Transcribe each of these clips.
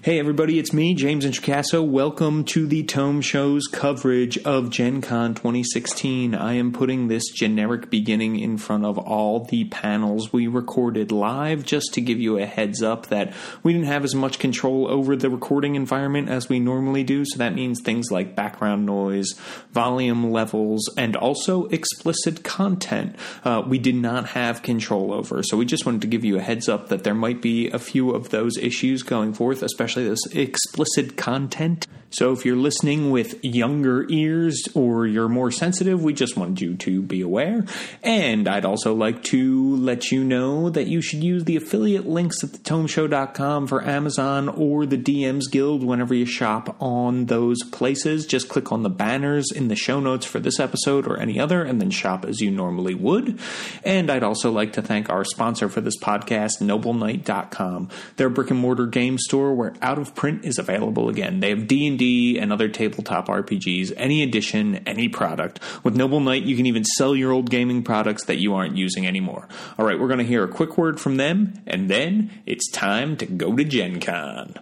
Hey everybody, it's me, James and Introcaso. Welcome to the Tome Show's coverage of Gen Con 2016. I am putting this generic beginning in front of all the panels we recorded live just to give you a heads up that we didn't have as much control over the recording environment as we normally do. So that means things like background noise, volume levels, and also explicit content uh, we did not have control over. So we just wanted to give you a heads up that there might be a few of those issues going forth, especially this explicit content. So if you're listening with younger ears or you're more sensitive, we just wanted you to be aware. And I'd also like to let you know that you should use the affiliate links at thetomeshow.com for Amazon or the DMs Guild whenever you shop on those places. Just click on the banners in the show notes for this episode or any other and then shop as you normally would. And I'd also like to thank our sponsor for this podcast, NobleKnight.com. They're brick and mortar game store where out of print is available again. They have D&D and other tabletop RPGs, any edition, any product. With Noble Knight, you can even sell your old gaming products that you aren't using anymore. All right, we're going to hear a quick word from them, and then it's time to go to Gen Con.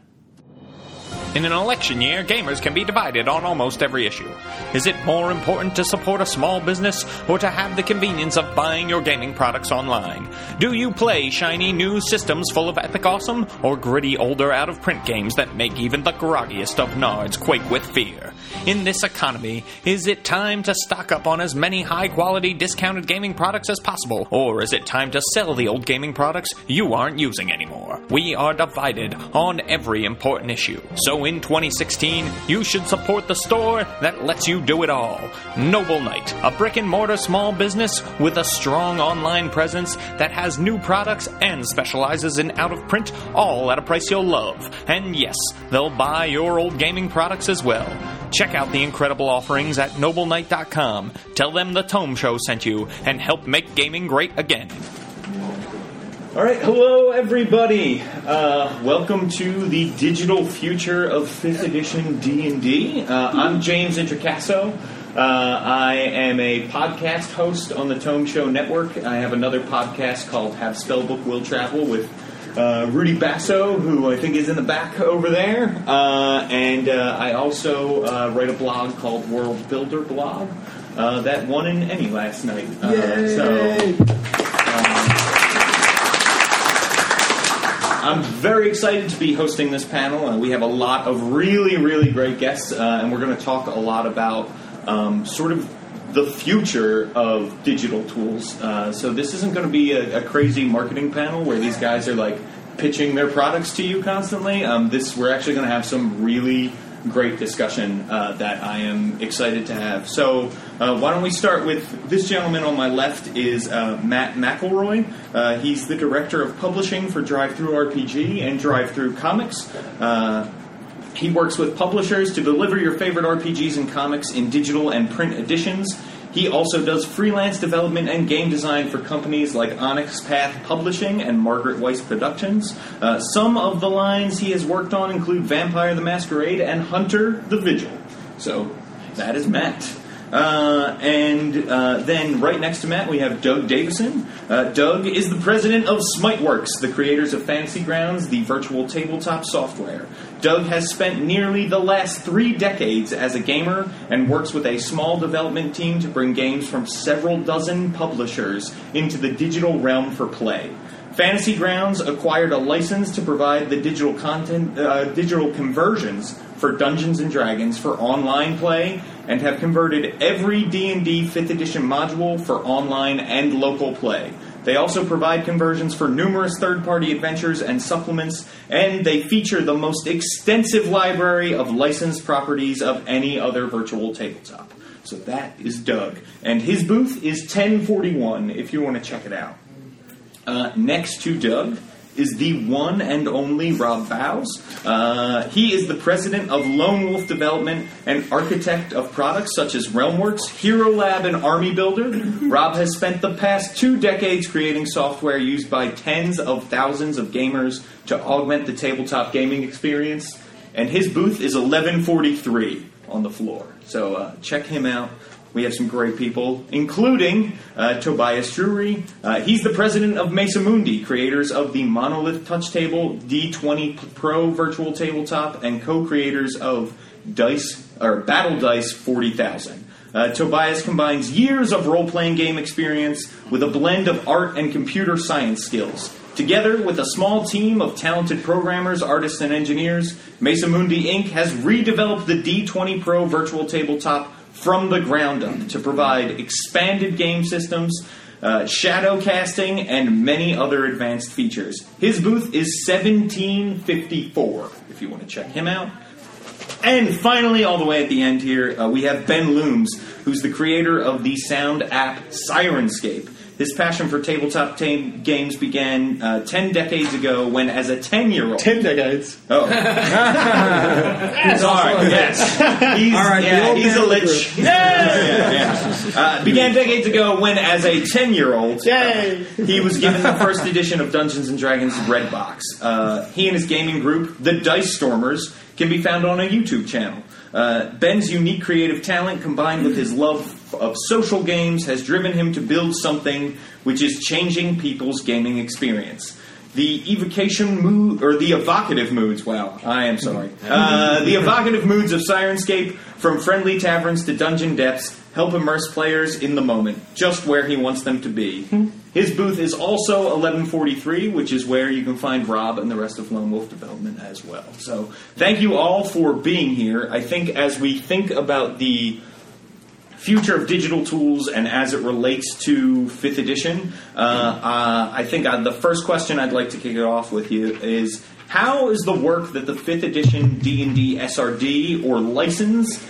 In an election year, gamers can be divided on almost every issue. Is it more important to support a small business or to have the convenience of buying your gaming products online? Do you play shiny new systems full of epic awesome or gritty older out of print games that make even the groggiest of nards quake with fear? In this economy, is it time to stock up on as many high quality discounted gaming products as possible? Or is it time to sell the old gaming products you aren't using anymore? We are divided on every important issue. So in 2016, you should support the store that lets you do it all. Noble Knight, a brick and mortar small business with a strong online presence that has new products and specializes in out of print, all at a price you'll love. And yes, they'll buy your old gaming products as well. Check out the incredible offerings at nobleknight.com. Tell them the Tome Show sent you and help make gaming great again. All right, hello everybody. Uh, welcome to the digital future of fifth edition D and D. Uh, I'm James Introcaso. Uh, I am a podcast host on the Tome Show Network. I have another podcast called Have Spellbook Will Travel with uh, Rudy Basso, who I think is in the back over there. Uh, and uh, I also uh, write a blog called World Builder Blog. Uh, that won an Emmy last night. Uh, so. I'm very excited to be hosting this panel, and we have a lot of really, really great guests, uh, and we're going to talk a lot about um, sort of the future of digital tools. Uh, so this isn't going to be a, a, crazy marketing panel where these guys are like pitching their products to you constantly. Um, this we're actually going to have some really great discussion uh, that I am excited to have. So, uh, why don't we start with this gentleman on my left is uh, Matt McElroy. Uh, he's the director of publishing for DriveThruRPG and DriveThruComics. Uh, he works with publishers to deliver your favorite RPGs and comics in digital and print editions. He also does freelance development and game design for companies like Onyx Path Publishing and Margaret Weis Productions. Uh, some of the lines he has worked on include Vampire the Masquerade and Hunter the Vigil. So that is Matt. Uh, and uh, then right next to Matt, we have Doug Davison. Uh, Doug is the president of Smiteworks, the creators of Fantasy Grounds, the virtual tabletop software. Doug has spent nearly the last three decades as a gamer and works with a small development team to bring games from several dozen publishers into the digital realm for play. Fantasy Grounds acquired a license to provide the digital content, uh, digital conversions for Dungeons and Dragons for online play, and have converted every D&D 5th edition module for online and local play. They also provide conversions for numerous third party adventures and supplements, and they feature the most extensive library of licensed properties of any other virtual tabletop. So that is Doug. And his booth is 1041 if you want to check it out. Uh, next to Doug is the one and only Rob Bowes. Uh, he is the president of Lone Wolf Development and architect of products such as Realmworks, Hero Lab, and Army Builder. Rob has spent the past two decades creating software used by tens of thousands of gamers to augment the tabletop gaming experience. And his booth is 1143 on the floor. So uh, check him out. We have some great people, including uh, Tobias Drury. Uh, he's the president of Mesa Mundi, creators of the Monolith Touch Table D20 Pro Virtual Tabletop, and co-creators of Dice or Battle Dice 40,000. Uh, Tobias combines years of role playing game experience with a blend of art and computer science skills. Together with a small team of talented programmers, artists, and engineers, Mesa Mundi Inc. has redeveloped the D20 Pro virtual tabletop from the ground up to provide expanded game systems, uh, shadow casting, and many other advanced features. His booth is 1754, if you want to check him out. And finally, all the way at the end here, uh, we have Ben Loomes, who's the creator of the sound app Syrinscape. His passion for tabletop tam- games began uh, 10 decades ago when, as a 10 year old. Ten decades. Oh. Sorry, yes. He's, All right, yeah, he's a lich. Yeah, yeah. Uh, began decades ago when, as a 10 year old, Yay! he was given the first edition of Dungeons and Dragons Red Box. Uh, he and his gaming group, the Dice Stormers, can be found on a YouTube channel. Uh, Ben's unique creative talent combined with his love of social games has driven him to build something which is changing people's gaming experience. The evocation mood, or the evocative moods, wow, I am sorry. Uh, the evocative moods of Syrinscape, from friendly taverns to dungeon depths, help immerse players in the moment, just where he wants them to be. His booth is also 1143, which is where you can find Rob and the rest of Lone Wolf Development as well. So, thank you all for being here. I think as we think about the future of digital tools and as it relates to fifth edition, uh, uh, I think uh, the first question I'd like to kick it off with you is how is the work that the fifth edition D and D SRD or license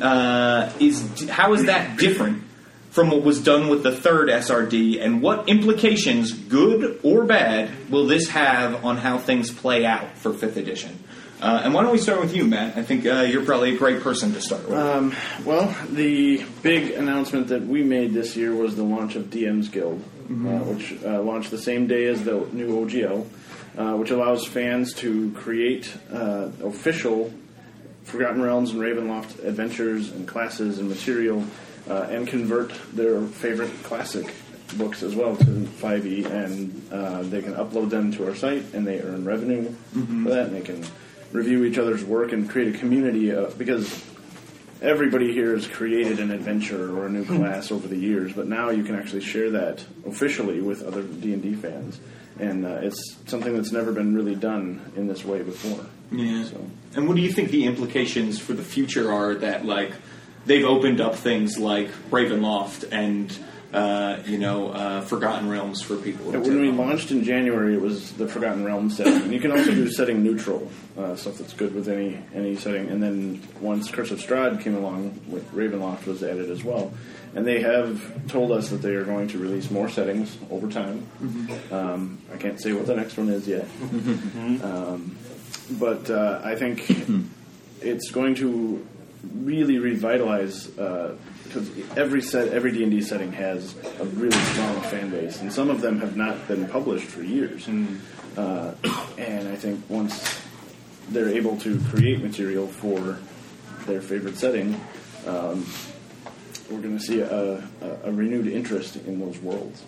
uh, is how is that different from what was done with the third SRD, and what implications, good or bad, will this have on how things play out for fifth edition? Uh, and why don't we start with you, Matt? I think uh, you're probably a great person to start with. Um, well, the big announcement that we made this year was the launch of DM's Guild, uh, which uh, launched the same day as the new OGL, uh, which allows fans to create uh, official Forgotten Realms and Ravenloft adventures and classes and material, uh, and convert their favorite classic books as well to 5e, and uh, they can upload them to our site, and they earn revenue for that, and they can review each other's work and create a community uh, because everybody here has created an adventure or a new class over the years, but now you can actually share that officially with other D and D fans, and uh, it's something that's never been really done in this way before. Yeah. So. And what do you think the implications for the future are that like they've opened up things like Ravenloft and uh, you know uh, Forgotten Realms for people? When we launched in January, it was the Forgotten Realms setting. And you can also do setting neutral, uh, stuff that's good with any any setting. And then once Curse of Strahd came along, with Ravenloft was added as well. And they have told us that they are going to release more settings over time. Um, I can't say what the next one is yet. um, but uh, I think it's going to really revitalize because every set, every D and D setting has a really strong fan base, and some of them have not been published for years. Uh, and I think once they're able to create material for their favorite setting, um, we're going to see a, a, a renewed interest in those worlds.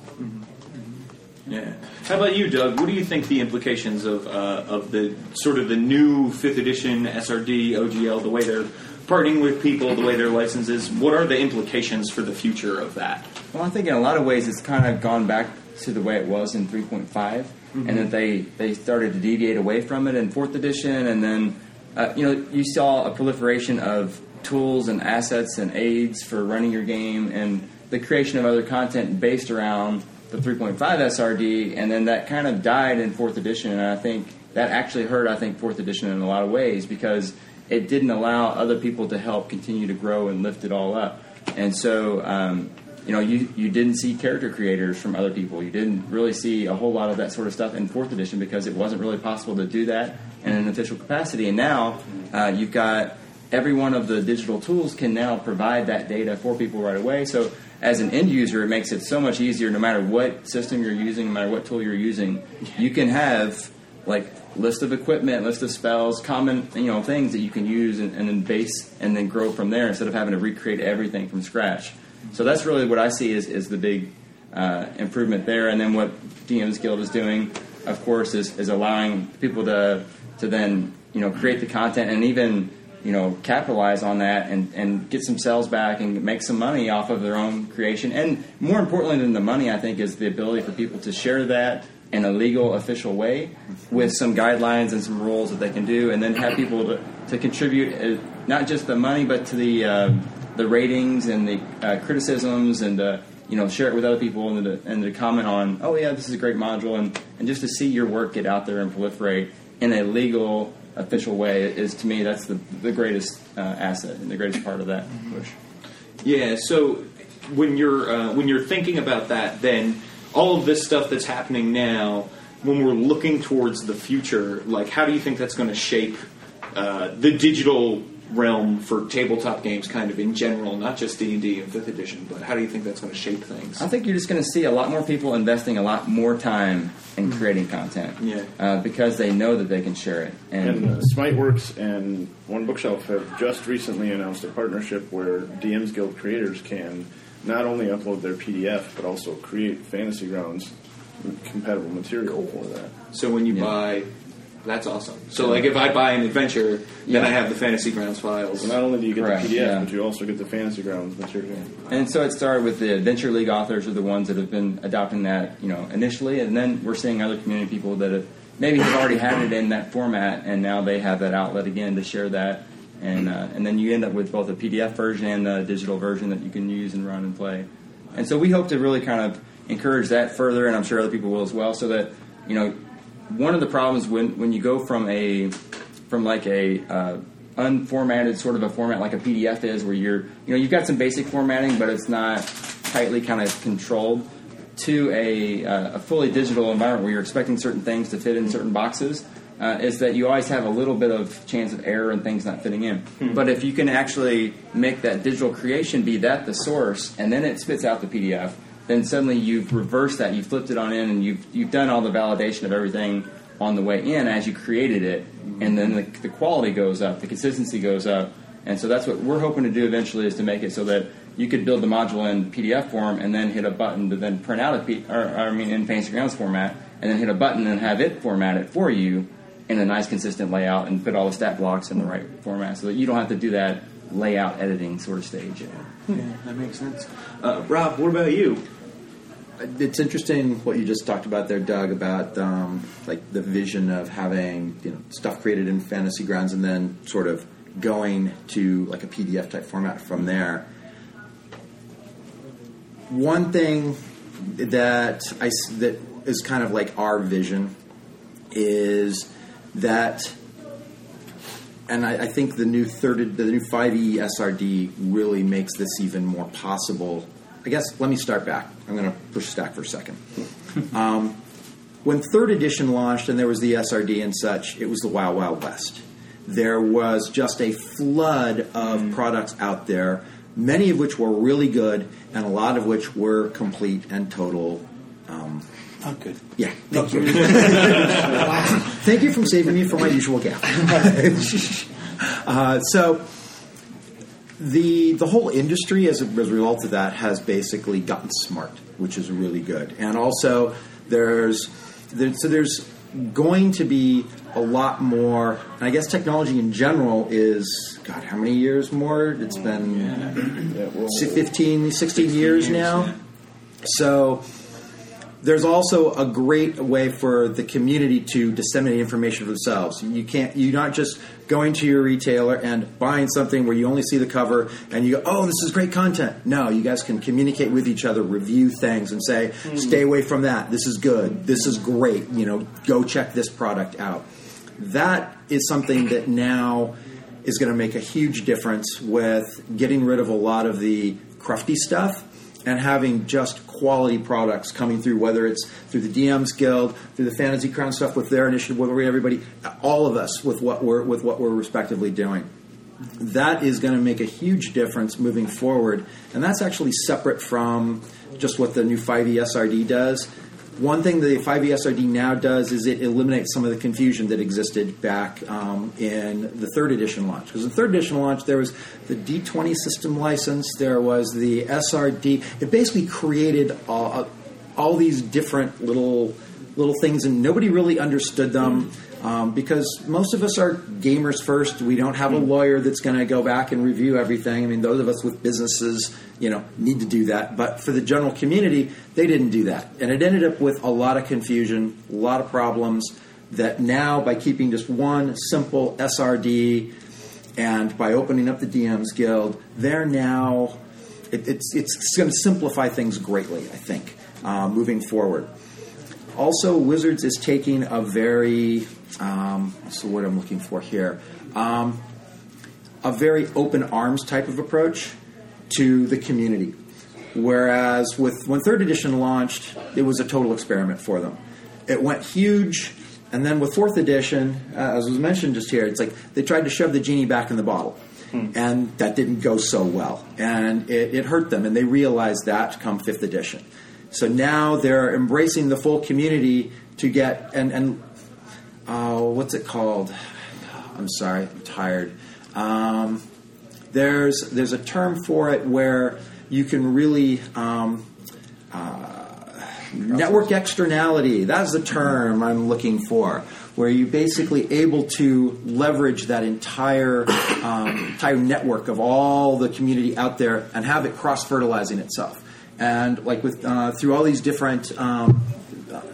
Yeah. How about you, Doug? What do you think the implications of uh, of the sort of the new fifth edition SRD OGL, the way they're partnering with people, the way their license is? What are the implications for the future of that? Well, I think in a lot of ways it's kind of gone back to the way it was in 3.5, and that they, they started to deviate away from it in fourth edition, and then uh, you know you saw a proliferation of tools and assets and aids for running your game, and the creation of other content based around the 3.5 SRD, and then that kind of died in fourth edition, and I think that actually hurt I think fourth edition in a lot of ways because it didn't allow other people to help continue to grow and lift it all up. And so, um, you know, you, you didn't see character creators from other people. You didn't really see a whole lot of that sort of stuff in fourth edition because it wasn't really possible to do that in an official capacity. And now uh, you've got every one of the digital tools can now provide that data for people right away. So as an end user, it makes it so much easier no matter what system you're using, no matter what tool you're using. You can have like list of equipment, list of spells, common you know things that you can use and, and then base and then grow from there instead of having to recreate everything from scratch. So that's really what I see is, is the big uh, improvement there. And then what DM's Guild is doing, of course, is, is allowing people to to then you know create the content and even you know capitalize on that and, and get some sales back and make some money off of their own creation. And more importantly than the money, I think, is the ability for people to share that in a legal, official way with some guidelines and some rules that they can do, and then have people to, to contribute uh, not just the money, but to the uh, the ratings and the uh, criticisms and the you know share it with other people and to, and to comment on oh yeah this is a great module and, and just to see your work get out there and proliferate in a legal official way is to me that's the, the greatest uh, asset and the greatest part of that push Yeah. So when you're uh, when you're thinking about that, then all of this stuff that's happening now, when we're looking towards the future, like how do you think that's going to shape uh, the digital realm for tabletop games, kind of in general, not just D and D and Fifth Edition, but how do you think that's going to shape things? I think you're just going to see a lot more people investing a lot more time in creating content Yeah. uh, because they know that they can share it And uh, SmiteWorks and One Bookshelf have just recently announced a partnership where DM's Guild creators can not only upload their PDF but also create Fantasy Grounds compatible material for that. So when you Yeah. buy, that's awesome. So like if I buy an adventure, then Yeah. I have the Fantasy Grounds files. So not only do you get Correct, the PDF, yeah. but you also get the Fantasy Grounds material. And so it started with the Adventure League authors are the ones that have been adopting that, you know, initially, and then we're seeing other community people that have maybe have already had it in that format, and now they have that outlet again to share that, and uh, and then you end up with both a PDF version and a digital version that you can use and run and play. And so we hope to really kind of encourage that further, and I'm sure other people will as well, so that you know, one of the problems when when you go from a from like a uh, unformatted sort of a format like a PDF is, where you're you know you've got some basic formatting, but it's not tightly kind of controlled, to a, uh, a fully digital environment where you're expecting certain things to fit in certain boxes. Uh, is that you always have a little bit of chance of error and things not fitting in. But if you can actually make that digital creation be that the source, and then it spits out the PDF, then suddenly you've reversed that, you've flipped it on in, and you've you've done all the validation of everything on the way in as you created it, and then the, the quality goes up, the consistency goes up, and so that's what we're hoping to do eventually is to make it so that you could build the module in PDF form and then hit a button to then print out a P, or, or I mean in Fantasy Grounds format, and then hit a button and have it format it for you in a nice consistent layout and put all the stat blocks in the right format so that you don't have to do that layout editing sort of stage. Yeah, that makes sense. Uh, Rob, what about you? It's interesting what you just talked about there, Doug, about um, like the vision of having you know stuff created in Fantasy Grounds and then sort of going to like a PDF type format from there. One thing that I s- that is kind of like our vision is that and I, I think the new third, the new 5e SRD really makes this even more possible. I guess let me start back. I'm going to push stack for a second. um, when third edition launched and there was the SRD and such, it was the Wild Wild West. There was just a flood of products out there, many of which were really good, and a lot of which were complete and total Oh, good. yeah, thank you. thank you for saving me from my usual gap. uh, so the the whole industry, as a, as a result of that, has basically gotten smart, which is really good. And also, there's there, so there's going to be a lot more. And I guess technology in general is God, how many years more? It's been Yeah, 15, 16 years now. So there's also a great way for the community to disseminate information for themselves. You can't you're not just going to your retailer and buying something where you only see the cover and you go, "Oh, this is great content." No, you guys can communicate with each other, review things and say, hmm. "Stay away from that. This is good. This is great. You know, go check this product out." That is something that now is going to make a huge difference with getting rid of a lot of the crufty stuff and having just quality products coming through, whether it's through the DMs Guild, through the Fantasy Crown stuff with their initiative, whether we everybody, all of us with what we're with what we're respectively doing. That is going to make a huge difference moving forward, and that's actually separate from just what the new 5e SRD does. One thing the 5ESRD now does is it eliminates some of the confusion that existed back um, in the third edition launch. Because the third edition launch, there was the D20 system license, there was the SRD. It basically created all, all these different little little things, and nobody really understood them. Um, because most of us are gamers first. We don't have a lawyer that's going to go back and review everything. I mean, those of us with businesses, you know, need to do that. But for the general community, they didn't do that, and it ended up with a lot of confusion, a lot of problems. That now, by keeping just one simple SRD, and by opening up the DMs Guild, they're now it, it's it's going to simplify things greatly. I think uh, moving forward. Also, Wizards is taking a very um, what's the word I'm looking for here? Um, a very open arms type of approach to the community. Whereas with when third edition launched, it was a total experiment for them. It went huge, and then with fourth edition, uh, as was mentioned just here, it's like they tried to shove the genie back in the bottle. And that didn't go so well. And it, it hurt them, and they realized that come fifth edition. So now they're embracing the full community to get, and, and uh, what's it called? I'm sorry, I'm tired. Um, there's there's a term for it where you can really um, uh, network externality. That's the term I'm looking for, where you're basically able to leverage that entire um, entire network of all the community out there and have it cross fertilizing itself. And like with uh, through all these different um,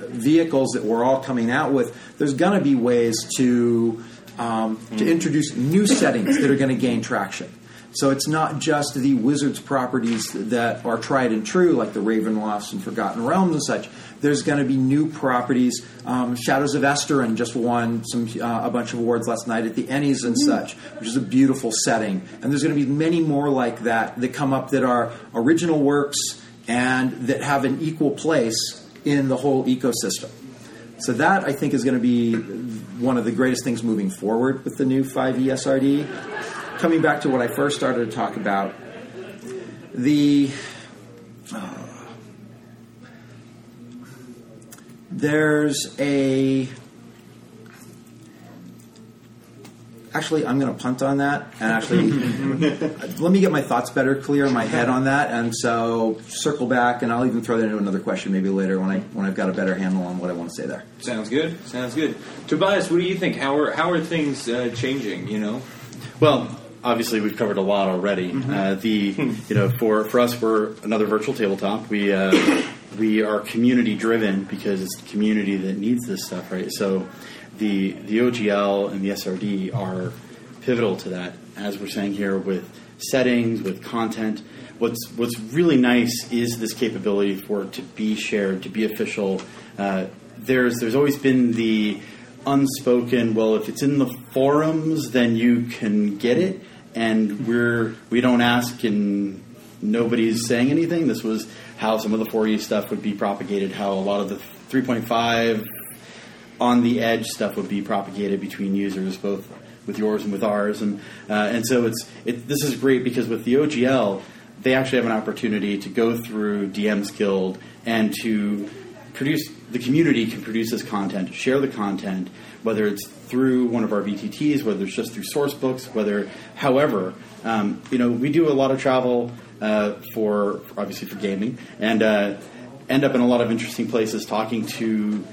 vehicles that we're all coming out with, there's going to be ways to um, to introduce new settings that are going to gain traction. So it's not just the Wizards properties that are tried and true, like the Ravenlofts and Forgotten Realms and such. There's going to be new properties. Um, Shadows of Esteren just won some uh, a bunch of awards last night at the Ennies and such, which is a beautiful setting. And there's going to be many more like that that come up that are original works and that have an equal place in the whole ecosystem. So that I think is going to be one of the greatest things moving forward with the new 5e SRD. Coming back to what I first started to talk about, the uh, there's a actually i'm going to punt on that and actually let me get my thoughts better clear in my head on that and so circle back and i'll even throw that into another question maybe later when i when i've got a better handle on what i want to say there Sounds good. Sounds good. Tobias, what do you think? How are how are things uh, changing? You know, Well, obviously we've covered a lot already. Uh, the you know for for us we're another virtual tabletop. We uh, we are community driven because it's the community that needs this stuff, right? So the the OGL and the SRD are pivotal to that. As we're saying here with settings, with content. What's what's really nice is this capability for it to be shared, to be official. Uh, there's there's always been the unspoken. Well, if it's in the forums, then you can get it, and we're we don't ask and nobody's saying anything. This was how some of the 4E stuff would be propagated. How a lot of the 3.5 on the edge stuff would be propagated between users, both with yours and with ours, and uh, and so it's it, this is great because with the OGL, they actually have an opportunity to go through DM's Guild and to produce the community can produce this content, share the content, whether it's through one of our VTTs, whether it's just through source books, whether however, um, you know, we do a lot of travel uh, for obviously for gaming and uh, end up in a lot of interesting places talking to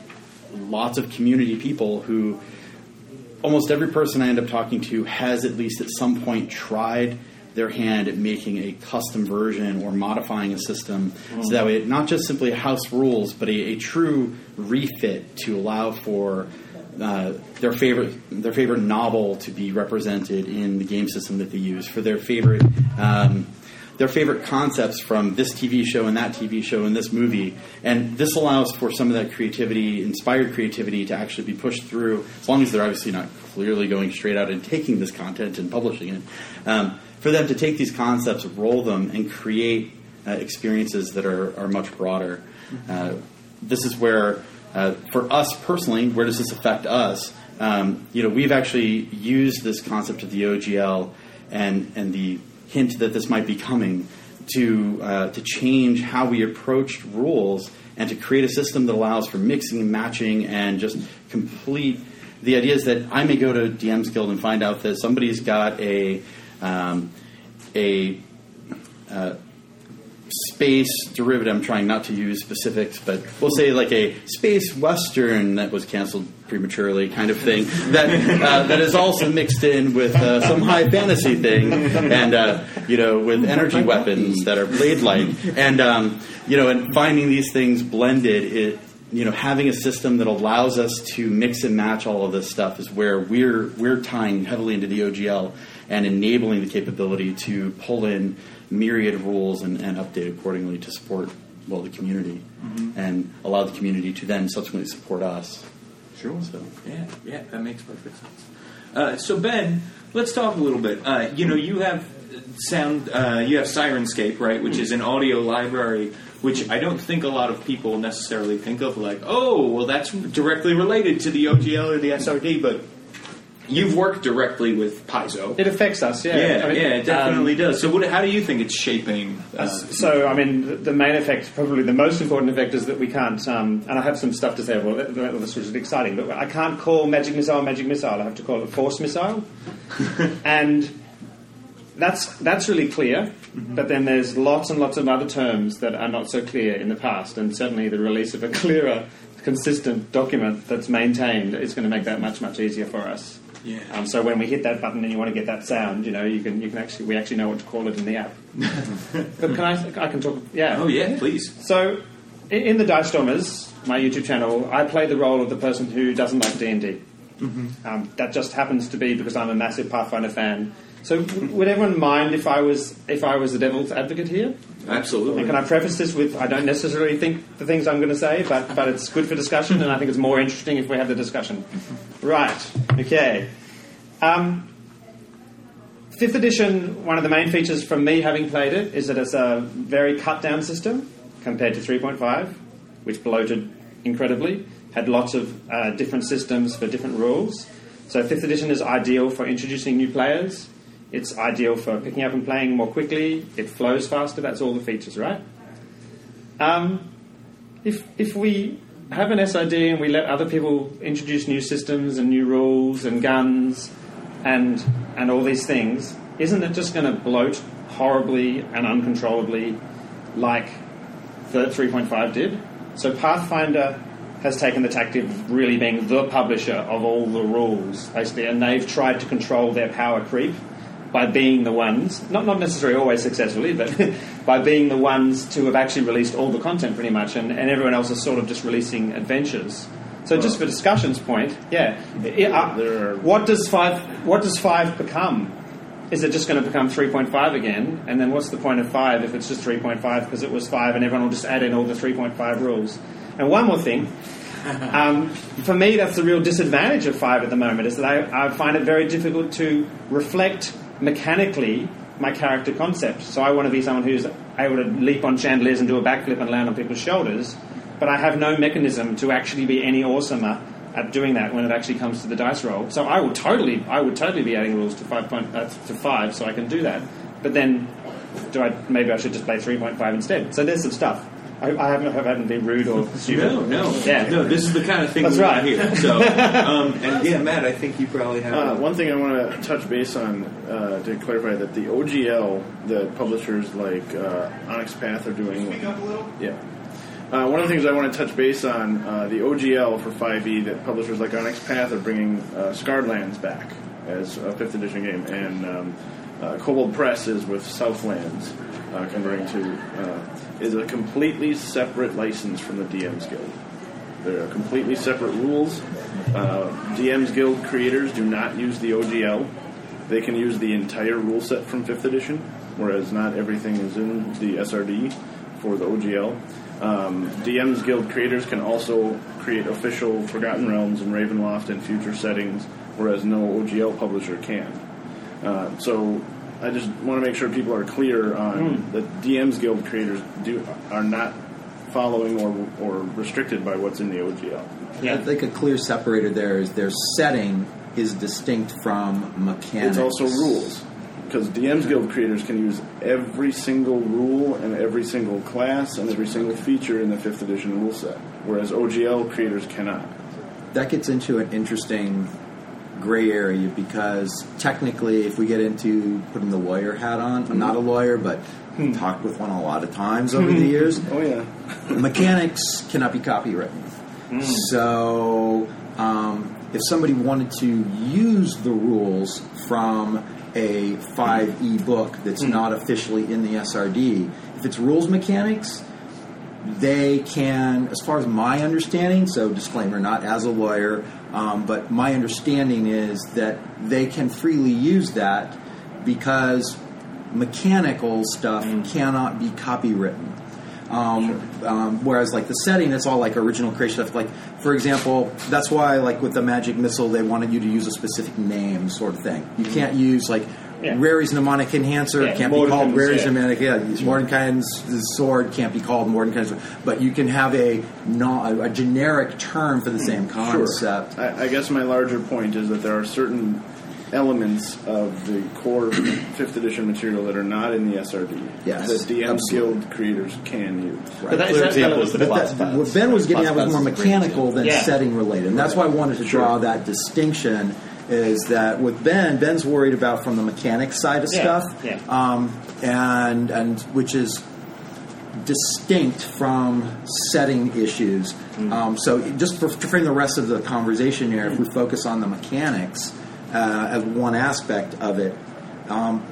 lots of community people who almost every person I end up talking to has at least at some point tried their hand at making a custom version or modifying a system. So that way it not just simply house rules but a, a true refit to allow for uh, their favorite their favorite novel to be represented in the game system that they use for their favorite um, their favorite concepts from this TV show and that TV show and this movie. And this allows for some of that creativity, inspired creativity, to actually be pushed through, as long as they're obviously not clearly going straight out and taking this content and publishing it. Um, for them to take these concepts, roll them, and create uh, experiences that are, are much broader. Uh, this is where, uh, for us personally, where does this affect us? Um, you know, we've actually used this concept of the OGL and and the hint that this might be coming to uh, to change how we approached rules and to create a system that allows for mixing and matching and just complete. The idea is that I may go to DM's Guild and find out that somebody's got a um, a uh, space derivative. I'm trying not to use specifics, but we'll say like a space western that was canceled prematurely, kind of thing. That uh, that is also mixed in with uh, some high fantasy thing, and uh, you know, with energy weapons that are blade like, and um, you know, and finding these things blended. It, you know, having a system that allows us to mix and match all of this stuff is where we're we're tying heavily into the OGL and enabling the capability to pull in myriad rules and, and update accordingly to support well the community and allow the community to then subsequently support us. Sure. So Yeah, yeah, that makes perfect sense. Uh, so Ben, let's talk a little bit. Uh, you know, you have sound, uh, you have Syrinscape, right, which is an audio library, which I don't think a lot of people necessarily think of. Like, oh, well, that's directly related to the OGL or the SRD, but you've worked directly with Paizo. It affects us, yeah. Yeah, I mean, yeah, it definitely um, does. So, what, how do you think it's shaping? Uh, So, I mean, the- main effect, probably the most important effect, is that we can't. Um, and I have some stuff to say. Well, this was exciting, but I can't call magic missile magic missile. I have to call it force missile, and that's that's really clear. But then there's lots and lots of other terms that are not so clear in the past, and certainly the release of a clearer, consistent document that's maintained is going to make that much much easier for us. Yeah. Um, so when we hit that button and you want to get that sound, you know, you can you can actually we actually know what to call it in the app. but can I I can talk? Yeah. oh, yeah, please. So in, in the Dice Stormers, my YouTube channel, I play the role of the person who doesn't like D and D. Um, That just happens to be because I'm a massive Pathfinder fan. So would everyone mind if I was if I was the devil's advocate here? Absolutely. And can I preface this with I don't necessarily think the things I'm going to say, but, but it's good for discussion, and I think it's more interesting if we have the discussion. Right, okay. Um, fifth edition, one of the main features from me having played it is that it's a very cut down system compared to 3.5, which bloated incredibly, had lots of uh, different systems for different rules. So, fifth edition is ideal for introducing new players. It's ideal for picking up and playing more quickly. It flows faster. That's all the features, right? Um, if if we have an SRD and we let other people introduce new systems and new rules and guns and and all these things, isn't it just going to bloat horribly and uncontrollably like the 3.5 did? So Pathfinder has taken the tactic of really being the publisher of all the rules, basically, and they've tried to control their power creep by being the ones, not, not necessarily always successfully, but by being the ones to have actually released all the content pretty much, and, and everyone else is sort of just releasing adventures. So just for discussion's point, yeah, uh, are- what does five? What does five become? Is it just going to become 3.5 again? And then what's the point of 5 if it's just 3.5 because it was 5 and everyone will just add in all the 3.5 rules? And one more thing. Um, for me, that's the real disadvantage of 5 at the moment, is that I, I find it very difficult to reflect mechanically my character concept. So I want to be someone who's able to leap on chandeliers and do a backflip and land on people's shoulders, but I have no mechanism to actually be any awesomer at doing that when it actually comes to the dice roll. So I will totally, I would totally be adding rules to five point, uh, to five, so I can do that. But then, do I? Maybe I should just play three point five instead. So there's some stuff. I, I haven't, I haven't been rude or stupid. No, no, Yeah. no. This is the kind of thing That's we right. here. So, um, and yeah, Matt, I think you probably have. Uh, one thing I want to touch base on uh, to clarify that the OGL that publishers like uh, Onyx Path are doing. Speak up a little. Yeah. Uh, one of the things I want to touch base on uh, the OGL for 5e that publishers like Onyx Path are bringing uh, Scarred Lands back as a fifth edition game, and um, uh, Kobold Press is with Southlands uh, converting to uh, is a completely separate license from the DM's Guild. They're completely separate rules. Uh, DM's Guild creators do not use the OGL. They can use the entire rule set from 5th edition, whereas not everything is in the SRD for the OGL. Um, DM's Guild creators can also create official Forgotten Realms and Ravenloft and future settings, whereas no OGL publisher can. Uh, so I just want to make sure people are clear on hmm. that DM's Guild creators do are not following or, or restricted by what's in the OGL. I think a clear separator there is their setting is distinct from mechanics. It's also rules because DM's Guild creators can use every single rule and every single class and every single feature in the fifth edition rule set, whereas OGL creators cannot. that gets into an interesting gray area because technically, if we get into putting the lawyer hat on, I'm not a hmm. lawyer, but i've hmm. talked with one a lot of times over the hmm. years. Oh yeah, Mechanics cannot be copywritten. So, um, if somebody wanted to use the rules from a 5e book that's not officially in the SRD, if it's rules mechanics, they can, as far as my understanding, so disclaimer, not as a lawyer, um, but my understanding is that they can freely use that because mechanical stuff cannot be copywritten. Um, um, whereas, like the setting, it's all like original creation stuff. Like, for example, that's why, like with the magic missile, they wanted you to use a specific name, sort of thing. You can't use like Yeah. Rary's mnemonic enhancer Yeah, can't be called Mordenkainen's, Rary's yeah. mnemonic. Yeah, Mordenkainen's sword can't be called Mordenkainen's. sword. But you can have a non, a generic term for the mm-hmm. same concept. I, I guess my larger point is that there are certain elements of the core fifth edition material that are not in the SRD Yes, that DM absolutely. Guild creators can use. But that, is Clear that example is the But that, paths. what Ben was getting Class at was more is a great mechanical than Yeah. setting related, and that's why I wanted to draw that distinction. Is that with Ben? Ben's worried about from the mechanics side of Yeah, stuff, yeah. Um, and and which is distinct from setting issues. Mm. Um, so just for, to frame the rest of the conversation here, if we focus on the mechanics uh, as one aspect of it, um,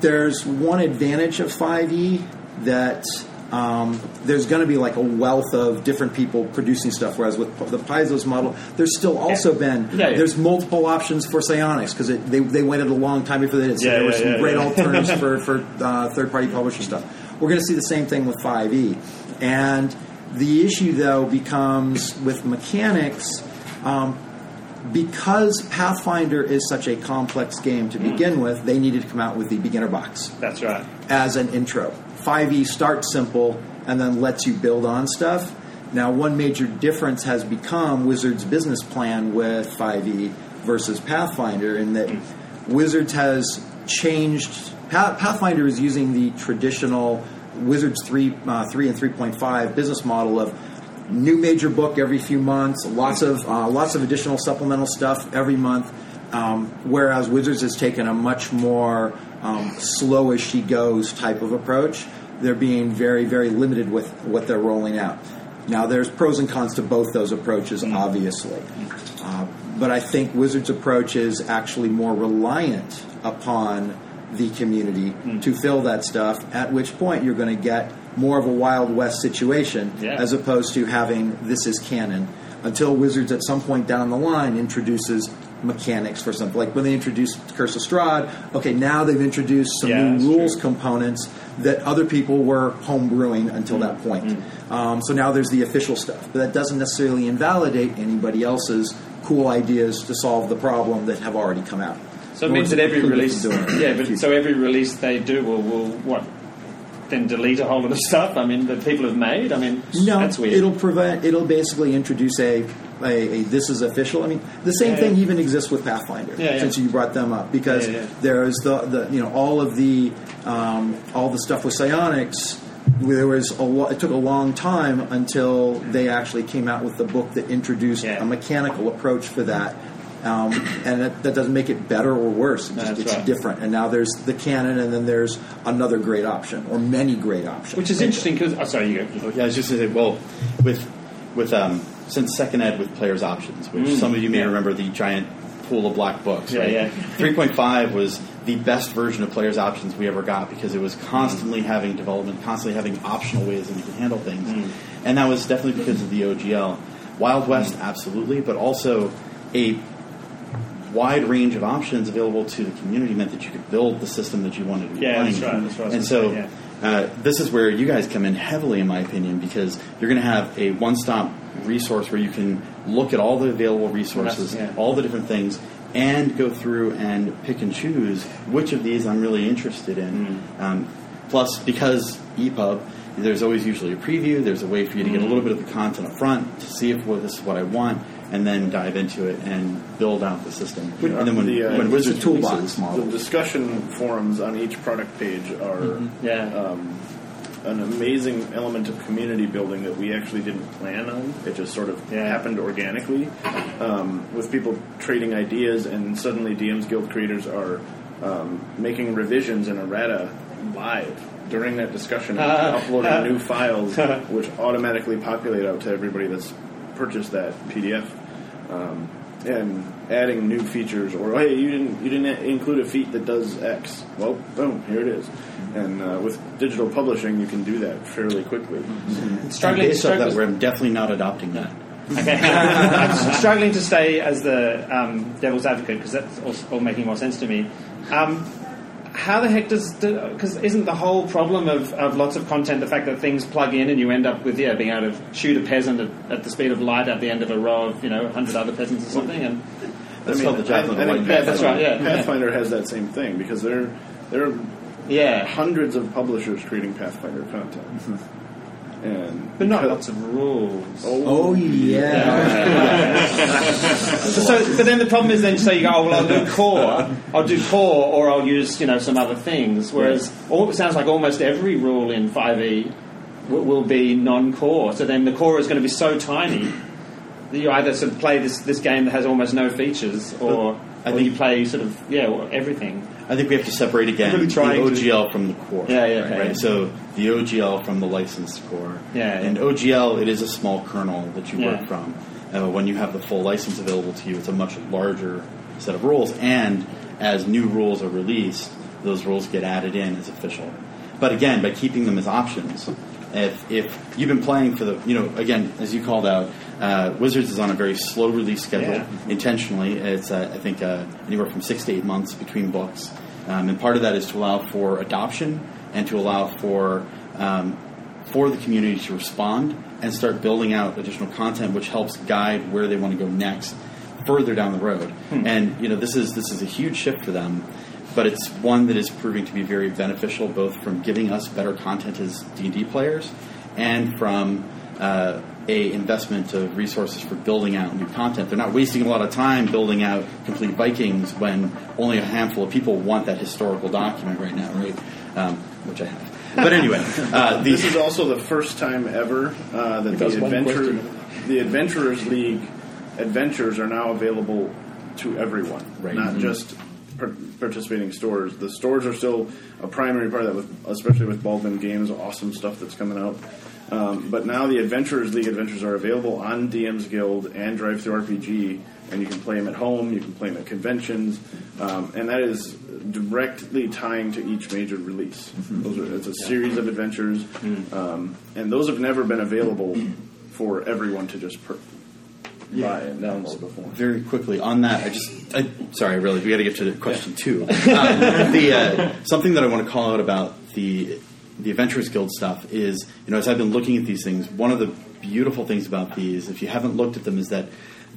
there's one advantage of 5e that um, there's going to be like a wealth of different people producing stuff. Whereas with the Paizo's model, there's still also been Yeah, yeah. there's multiple options for psionics because they they waited a long time before they did. So Yeah, there were yeah, some yeah, great yeah. alternatives for for uh, third party publisher stuff. We're going to see the same thing with 5e, and the issue though becomes with mechanics. Um, because Pathfinder is such a complex game to begin with, they needed to come out with the beginner box That's right. as an intro. 5e starts simple and then lets you build on stuff. Now, one major difference has become Wizards' business plan with 5e versus Pathfinder in that Wizards has changed. Pathfinder is using the traditional Wizards 3, uh, 3 and 3.5 business model of new major book every few months, lots of uh, lots of additional supplemental stuff every month. Um, whereas Wizards has taken a much more um, slow as she goes type of approach. They're being very very limited with what they're rolling out. Now there's pros and cons to both those approaches, obviously. Uh, but I think Wizards' approach is actually more reliant upon the community to fill that stuff. At which point you're going to get more of a Wild West situation Yeah. as opposed to having this is canon. Until Wizards at some point down the line introduces mechanics for something like when they introduced Curse of Strahd. Okay, now they've introduced some Yeah, new rules true. components that other people were home brewing until that point. Um, so now there's the official stuff, but that doesn't necessarily invalidate anybody else's cool ideas to solve the problem that have already come out. So it means that every release, yeah, but so every release they do will will what then delete a whole lot of stuff. I mean that people have made. I mean No, that's weird. it'll prevent. It'll basically introduce a, a, a this is official. I mean, the same Yeah, thing yeah. even exists with Pathfinder. Yeah, yeah. Since you brought them up, because Yeah, yeah. there's the, the you know all of the um, all the stuff with psionics. There was a lo- it took a long time until they actually came out with the book that introduced Yeah. a mechanical approach for that. Um, and that, that doesn't make it better or worse. It just, That's it's right. different. And now there's the canon, and then there's another great option, or many great options. which is interesting because oh, sorry, you go. Yeah, I was just going to say, well, with with um, since second ed with players options, which Mm, some of you may yeah. remember the giant pool of black books. Yeah, right? yeah. Three point five was the best version of players options we ever got because it was constantly having development, constantly having optional ways that we could handle things, Mm. and that was definitely because of the OGL. Wild West, absolutely, but also a wide range of options available to the community meant that you could build the system that you wanted to be Yeah, playing. that's right, that's was and so yeah. Uh, this is where you guys come in heavily, in my opinion, because you're going to have a one-stop resource where you can look at all the available resources, yeah. all the different things, and go through and pick and choose which of these I'm really interested in. Mm. Um, plus, because EPUB, there's always usually a preview. There's a way for you to get a little bit of the content up front to see if well, this is what I want. And then dive into it and build out the system. Uh, and then when, the, uh, when it's a Wizards toolbox releases- model. The discussion forums on each product page are Yeah. um, an amazing element of community building that we actually didn't plan on. It just sort of Yeah. happened organically um, with people trading ideas, and suddenly DM's Guild creators are um, making revisions in errata live during that discussion, and uploading new files, which automatically populate out to everybody that's purchased that PDF. Um, and adding new features, or hey, you didn't you didn't include a feat that does X. Well, boom, here it is. And uh, with digital publishing, you can do that fairly quickly. Struggling, based off that, struggling, where I'm definitely not adopting that. Okay. I'm struggling to stay as the um, devil's advocate because that's all, all making more sense to me. Um, how the heck does because isn't the whole problem of, of lots of content the fact that things plug in and you end up with yeah being able to shoot a peasant at, at the speed of light at the end of a row of you know hundred other peasants or something and That's called the Javelin I, I think Light. Yeah, that's right, yeah. Pathfinder has that same thing because there there are yeah hundreds of publishers creating Pathfinder content, and but not because- lots of rules. Oh, oh yeah. So, but then the problem is then, so you go, oh, well, I'll do core, I'll do core, or I'll use, you know, some other things. Whereas all, it sounds like almost every rule in 5e will, will be non-core. So then the core is going to be so tiny that you either sort of play this, this game that has almost no features, or, I or think- you play sort of, yeah, everything. I think we have to separate again Really the trying to- OGL from the core. Yeah, yeah, okay. Right. So the OGL from the licensed core. Yeah, And. OGL, it is a small kernel that you Yeah. work from. Uh, when you have the full license available to you, it's a much larger set of rules. And as new rules are released, those rules get added in as official. But again, by keeping them as options, if, if you've been playing for the, you know, again, as you called out, uh, Wizards is on a very slow release schedule Yeah. intentionally. It's, uh, I think, uh, anywhere from six to eight months between books. Um, and part of that is to allow for adoption and to allow for um, for the community to respond and start building out additional content, which helps guide where they want to go next, further down the road. And you know, this is this is a huge shift for them, but it's one that is proving to be very beneficial, both from giving us better content as D and D players, and from uh, a investment of resources for building out new content. They're not wasting a lot of time building out complete Vikings when only a handful of people want that historical document right now, right? Um, which I have. But anyway, uh, This is also the first time ever uh, that the adventure, the Adventurers League adventures are now available to everyone, Right. not just par- participating stores. The stores are still a primary part of that, with, especially with Baldwin Games, awesome stuff that's coming out. Um, but now the Adventurers League adventures are available on DM's Guild and DriveThruRPG, and you can play them at home, you can play them at conventions, um, and that is directly tying to each major release. Those are, it's a series of adventures, um, and those have never been available for everyone to just per- buy and download before. very quickly on that, I just I, sorry, really, we got to get to question two. Um, the uh, something that I want to call out about the the Adventurers Guild stuff is, you know, as I've been looking at these things, one of the beautiful things about these, if you haven't looked at them, is that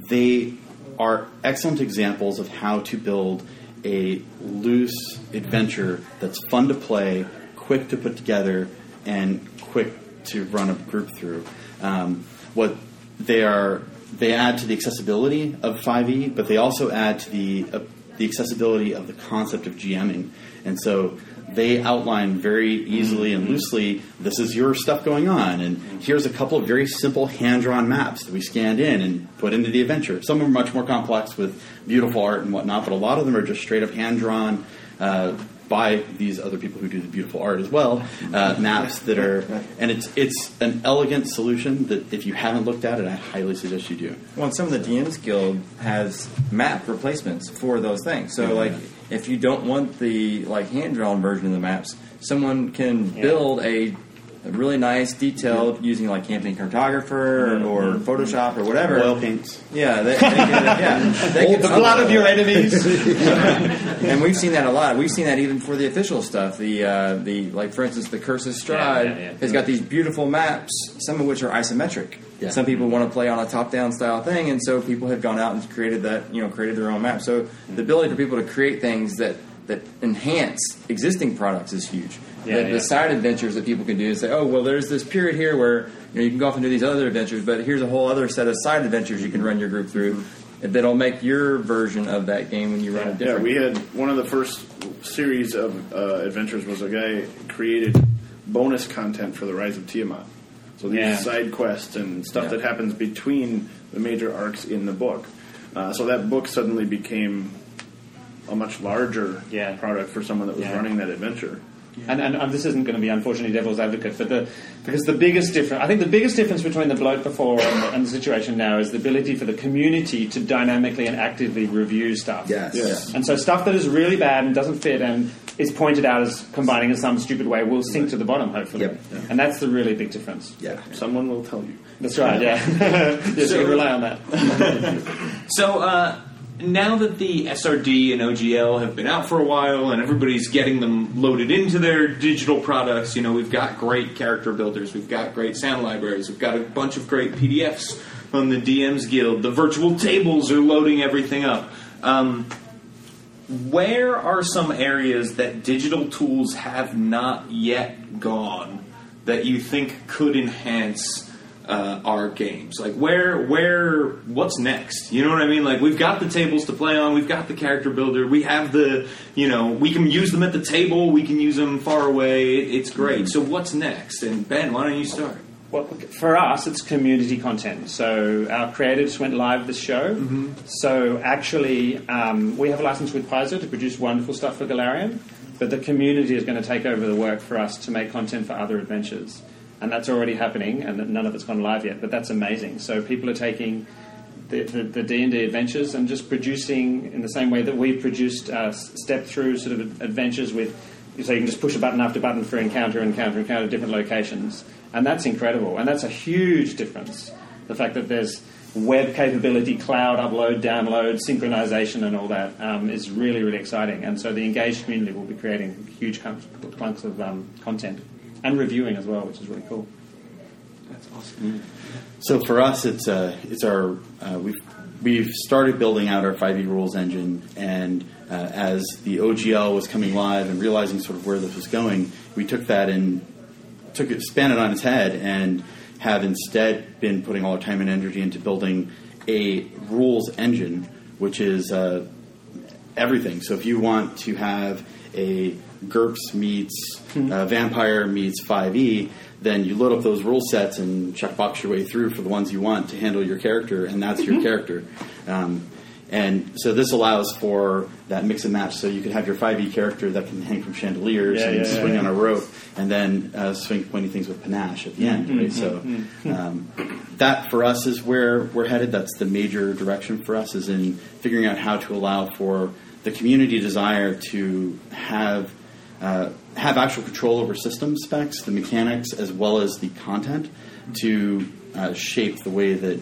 they are excellent examples of how to build a loose adventure that's fun to play, quick to put together, and quick to run a group through. Um, what they are, they add to the accessibility of 5e, but they also add to the uh, the accessibility of the concept of GMing, and so they outline very easily and loosely this is your stuff going on. And here's a couple of very simple hand-drawn maps that we scanned in and put into the adventure. Some are much more complex with beautiful art and whatnot but a lot of them are just straight up hand-drawn uh, by these other people who do the beautiful art as well uh, maps that are and it's it's an elegant solution that if you haven't looked at it i highly suggest you do. Well, and some of the DMs Guild has map replacements for those things. So, like, if you don't want the like hand drawn version of the maps, someone can build a, a really nice, detailed using like Campaign Cartographer or Photoshop or whatever. oil paints yeah, they, they can, yeah, they the blood of your enemies. and we've seen that a lot. We've seen that even for the official stuff. The uh, the like, for instance, the Curse of Strahd Yeah, yeah, has got these beautiful maps, some of which are isometric. Yeah. Some people want to play on a top-down style thing, and so people have gone out and created that, you know, created their own map. So the ability for people to create things that that enhance existing products is huge. Yeah, the, yeah. the side adventures that people can do and say, oh, well, there's this period here where you know you can go off and do these other adventures, but here's a whole other set of side adventures you can run your group through. That'll make your version of that game when you run it Yeah, we had one of the first series of uh, adventures was a guy created bonus content for the Rise of Tiamat. So these Yeah. side quests and stuff that happens between the major arcs in the book. Uh, so that book suddenly became a much larger Yeah. product for someone that was Yeah. running that adventure. And, and, and this isn't going to be unfortunately devil's advocate, but the because the biggest difference, I think the biggest difference between the bloke before and the, and the situation now is the ability for the community to dynamically and actively review stuff. Yes. Yes. And so stuff that is really bad and doesn't fit and is pointed out as combining in some stupid way will sink to the bottom, hopefully. Yep. And that's the really big difference. Yeah. Someone will tell you. That's right, yeah. yes, you can rely on that. So uh, now that the SRD and OGL have been out for a while, and everybody's getting them loaded into their digital products, you know, we've got great character builders, we've got great sound libraries, we've got a bunch of great PDFs on the DMs Guild. The virtual tables are loading everything up. Um, where are some areas that digital tools have not yet gone that you think could enhance uh, our games? Like where, where, what's next? You know what I mean? Like we've got the tables to play on, we've got the character builder, we have the, you know, we can use them at the table, we can use them far away. It's great. So what's next? And Ben, why don't you start? Well, for us, it's community content. So our creatives went live this show. So actually, um, we have a license with Paizo to produce wonderful stuff for Golarion, but the community is going to take over the work for us to make content for other adventures. And that's already happening, and none of it's gone live yet, but that's amazing. So people are taking the, the, the D&D adventures and just producing in the same way that we've produced uh, step through sort of adventures with so you can just push a button after button for encounter encounter encounter different locations. And that's incredible. And that's a huge difference. The fact that there's web capability cloud upload download synchronization and all that um, is really really exciting. And so the engaged community will be creating huge clumps of um, content and reviewing as well which is really cool That's awesome. So for us, it's uh, it's our uh, we've we've started building out our 5e rules engine, and uh, as the OGL was coming live and realizing sort of where this was going, we took that and took it, span it on its head, and have instead been putting all our time and energy into building a rules engine, which is uh, everything. So if you want to have a GURPS meets uh, Vampire meets 5e, then you load up those rule sets and checkbox your way through for the ones you want to handle your character, and that's your character. Um, and so this allows for that mix and match. So you could have your 5e character that can hang from chandeliers Yeah, and yeah, swing yeah. on a rope, and then uh, swing pointy things with panache at the end. Right? So um, that for us is where we're headed. That's the major direction for us is in figuring out how to allow for the community desire to have uh, have actual control over system specs, the mechanics, as well as the content to uh, shape the way that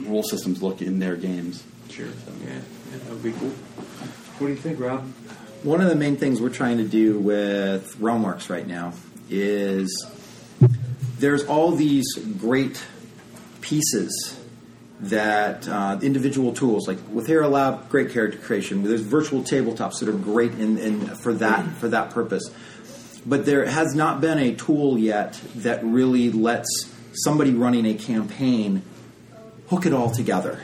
rule systems look in their games. Sure. Yeah, yeah, that would be cool. What do you think, Rob? One of the main things we're trying to do with Realmworks right now is there's all these great pieces that uh, individual tools like with Hero Lab, great character creation. There's virtual tabletops that are great in, in for that for that purpose. But there has not been a tool yet that really lets somebody running a campaign hook it all together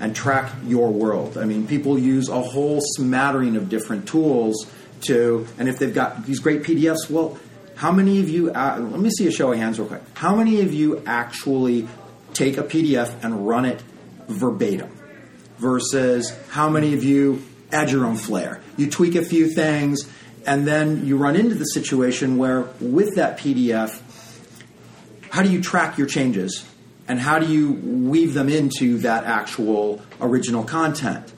and track your world. I mean, people use a whole smattering of different tools to, and if they've got these great PDFs, well, how many of you, uh, let me see a show of hands real quick. How many of you actually take a PDF and run it verbatim versus how many of you add your own flair? You tweak a few things and then you run into the situation where with that PDF, how do you track your changes and how do you weave them into that actual original content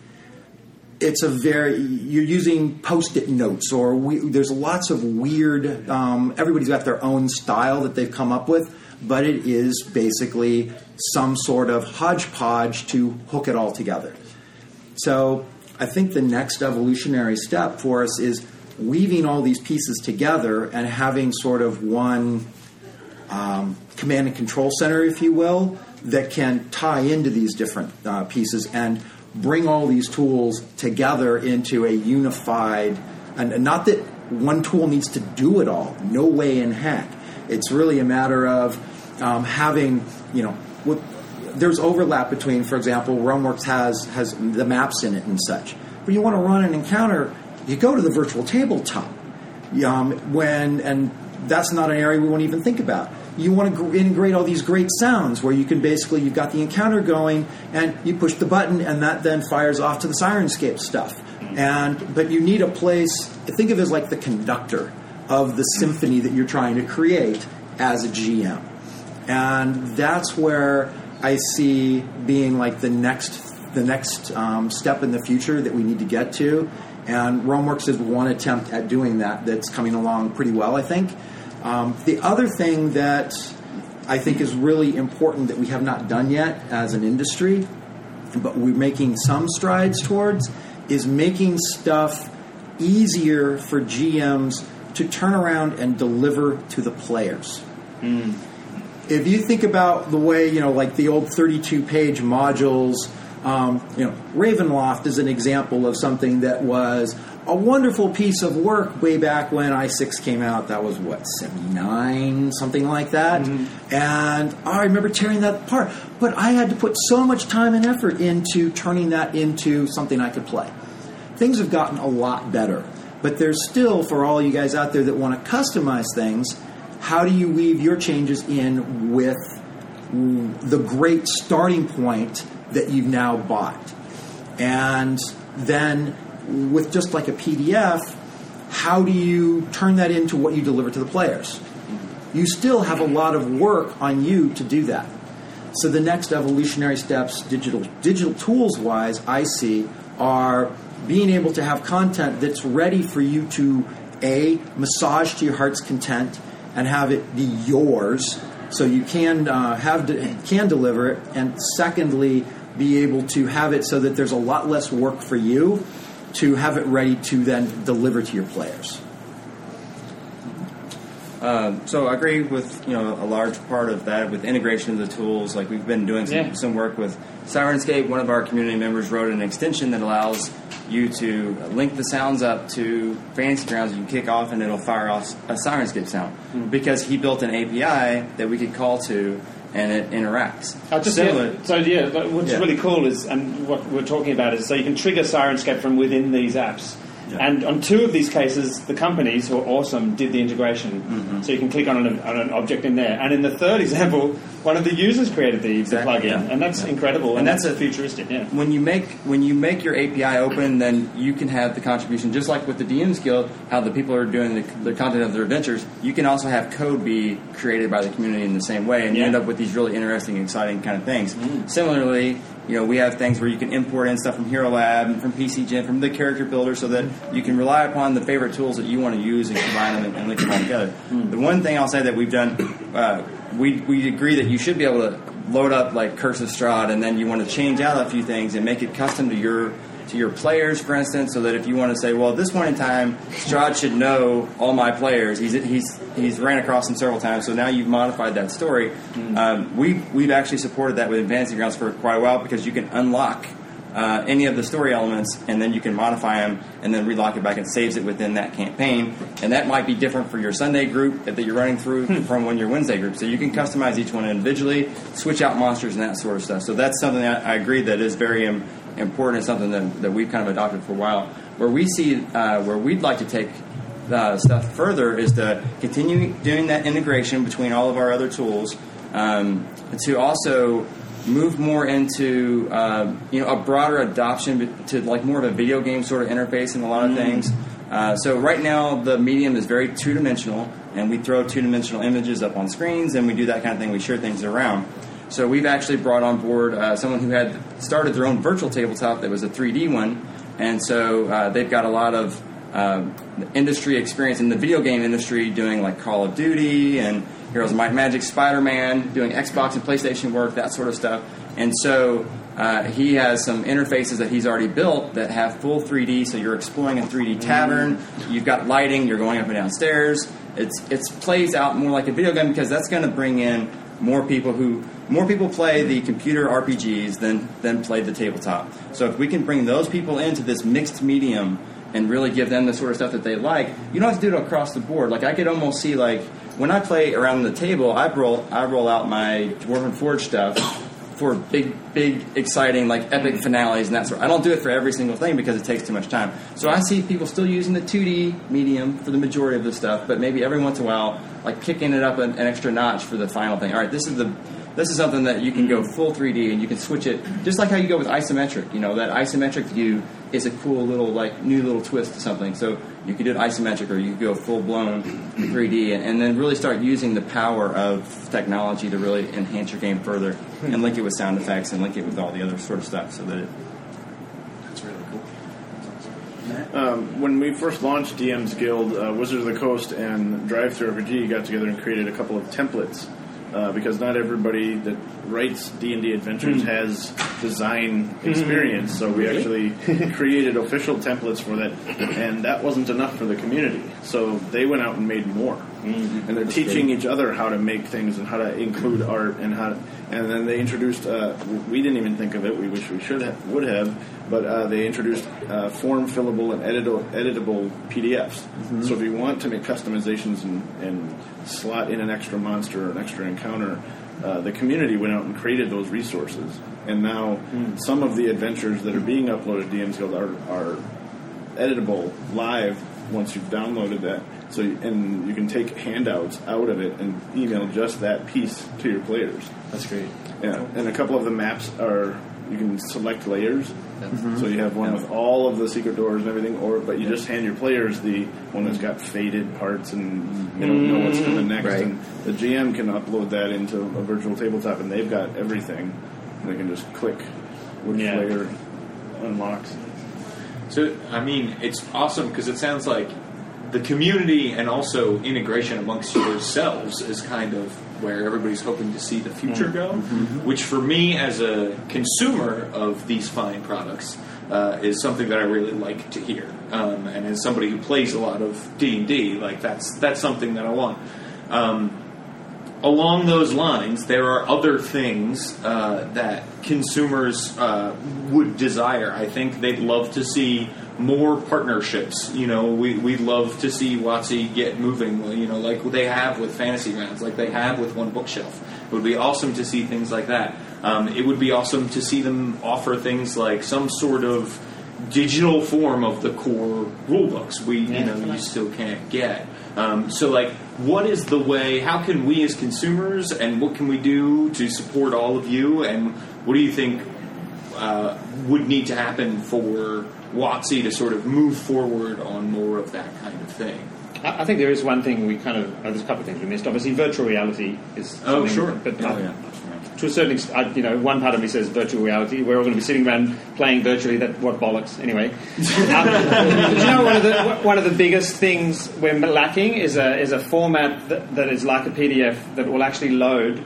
it's a very you're using post-it notes or we, there's lots of weird um, everybody's got their own style that they've come up with but it is basically some sort of hodgepodge to hook it all together so i think the next evolutionary step for us is weaving all these pieces together and having sort of one um, command and control center, if you will, that can tie into these different uh, pieces and bring all these tools together into a unified, and, not that one tool needs to do it all. No way in heck. It's really a matter of um, having, you know, with, there's overlap between, for example, RealmWorks has has the maps in it and such. But you want to run an encounter, you go to the virtual tabletop. Um, when and that's not an area we won't even think about. You want to gr- integrate all these great sounds where you can basically you've got the encounter going and you push the button and that then fires off to the Syrinscape stuff. And but you need a place. Think of it as like the conductor of the symphony that you're trying to create as a GM, and that's where I see being like the next the next um, step in the future that we need to get to. And RealmWorks is one attempt at doing that that's coming along pretty well, I think. Um, the other thing that I think is really important that we have not done yet as an industry, but we're making some strides towards, is making stuff easier for GMs to turn around and deliver to the players. If you think about the way, you know, like the old 32 page modules, um, you know, Ravenloft is an example of something that was a wonderful piece of work way back when i6 came out. That was what, 79, something like that. And I remember tearing that apart. But I had to put so much time and effort into turning that into something I could play. Things have gotten a lot better. But there's still, for all you guys out there that want to customize things, how do you weave your changes in with the great starting point that you've now bought? And then with just like a PDF, how do you turn that into what you deliver to the players? You still have a lot of work on you to do that. So the next evolutionary steps, digital digital tools wise, I see are being able to have content that's ready for you to a massage to your heart's content and have it be yours, so you can uh, have can deliver it, and secondly, be able to have it so that there's a lot less work for you to have it ready to then deliver to your players. Um, so I agree with you know a large part of that with integration of the tools. Like we've been doing some, Yeah. some work with Syrinscape. One of our community members wrote an extension that allows you to link the sounds up to Fantasy Grounds. You can kick off and it'll fire off a Syrinscape sound Hmm. because he built an API that we could call to and it interacts. Just Similar. yeah, so yeah, what's Yeah. really cool is, and what we're talking about is, so you can trigger Syrinscape from within these apps. And on two of these cases, the companies who are awesome did the integration. Mm-hmm. So you can click on an, on an object in there. And in the third example, one of the users created the, Exactly, the plugin, yeah. and that's incredible. And, And that's, that's a futuristic. Yeah. when you make when you make your API open, then you can have the contribution, just like with the DMs Guild, how the people are doing the, the content of their adventures. You can also have code be created by the community in the same way, and you end up with these really interesting, exciting kind of things. Similarly, you know, we have things where you can import in stuff from Hero Lab and from PCGen, from the character builder, so that you can rely upon the favorite tools that you want to use and combine them and, and link them all together. The one thing I'll say that we've done, uh, we we agree that you should be able to load up like Curse of Strahd, and then you want to change out a few things and make it custom to your to your players, for instance, so that if you want to say, well, at this point in time, Strahd should know all my players. He's he's he's ran across them several times, so now you've modified that story. Um, we we've actually supported that with Fantasy Grounds for quite a while because you can unlock. Uh, any of the story elements, and then you can modify them, and then relock it back and saves it within that campaign. And that might be different for your Sunday group that you're running through from when your Wednesday group. So you can customize each one individually, switch out monsters and that sort of stuff. So that's something that I agree that is very um, important and something that, that we've kind of adopted for a while. Where we see uh, where we'd like to take uh, stuff further is to continue doing that integration between all of our other tools um, to also move more into um, you know a broader adoption to like more of a video game sort of interface in a lot of things. Uh, so right now the medium is very two dimensional, and we throw two dimensional images up on screens, and we do that kind of thing. We share things around. So we've actually brought on board uh, someone who had started their own virtual tabletop that was a 3D one, and so uh, they've got a lot of um, industry experience in the video game industry, doing like Call of Duty and Heroes of Might and Magic, Spider Man, doing Xbox and PlayStation work, that sort of stuff. And so uh, he has some interfaces that he's already built that have full 3D. So you're exploring a 3D tavern. You've got lighting. You're going up and down stairs. It's it plays out more like a video game because that's going to bring in more people who more people play the computer RPGs than than play the tabletop. So if we can bring those people into this mixed medium and really give them the sort of stuff that they like, you don't have to do it across the board. Like I could almost see like when I play around the table, I roll I roll out my Dwarven Forge stuff for big, big, exciting, like epic mm-hmm. finales and that sort. I don't do it for every single thing because it takes too much time. So I see people still using the 2D medium for the majority of the stuff, but maybe every once in a while, like kicking it up an, an extra notch for the final thing. All right, this is the this is something that you can go full 3D and you can switch it just like how you go with isometric. You know that isometric view is a cool little like new little twist to something. So you could do it isometric or you could go full blown 3D and, and then really start using the power of technology to really enhance your game further and link it with sound effects and link it with all the other sort of stuff so that it That's really cool. Um, when we first launched DM's Guild, uh, Wizards of the Coast and DriveThruRPG got together and created a couple of templates uh, because not everybody that writes D and D adventures hmm. has design hmm. experience. So we actually created official templates for that, and that wasn't enough for the community. So they went out and made more, hmm. and they're teaching each other how to make things and how to include art and how. And then they introduced. Uh, we didn't even think of it. We wish we should have, would have, but uh, they introduced uh, form fillable and editable, editable PDFs. So if you want to make customizations and, and slot in an extra monster or an extra encounter, uh, the community went out and created those resources. And now some of the adventures that are being uploaded to DM's Guild are, are editable live once you've downloaded that. So you- and you can take handouts out of it and email just that piece to your players. That's great. Yeah, and a couple of the maps are you can select layers. Mm-hmm. So you have one with all of the secret doors and everything, or but you just hand your players the one that's got faded parts and they don't know what's mm-hmm. coming next. Right. And the GM can upload that into a virtual tabletop, and they've got everything. And they can just click which Yeah. layer unlocks. So, I mean, it's awesome because it sounds like the community and also integration amongst yourselves is kind of where everybody's hoping to see the future go. Which, for me, as a consumer of these fine products, uh, is something that I really like to hear. Um, and as somebody who plays a lot of D and D, like that's that's something that I want. Um, along those lines, there are other things uh, that consumers uh, would desire. I think they'd love to see more partnerships. You know, we, we'd love to see WotC get moving, you know, like they have with Fantasy Grounds, like they have with One Bookshelf. It would be awesome to see things like that. Um, it would be awesome to see them offer things like some sort of digital form of the core rule books we you know you still can't get um, so like what is the way how can we as consumers and what can we do to support all of you and what do you think uh, would need to happen for WotC to sort of move forward on more of that kind of thing I I think there is one thing we kind of. Oh, there's a couple of things we missed. Obviously, virtual reality is. Oh, sure. But Oh, yeah. To a certain extent, you know, one part of me says virtual reality. We're all going to be sitting around playing virtually. That what bollocks. Anyway, um, you know, one of the one of the biggest things we're lacking is a is a format that, that is like a PDF that will actually load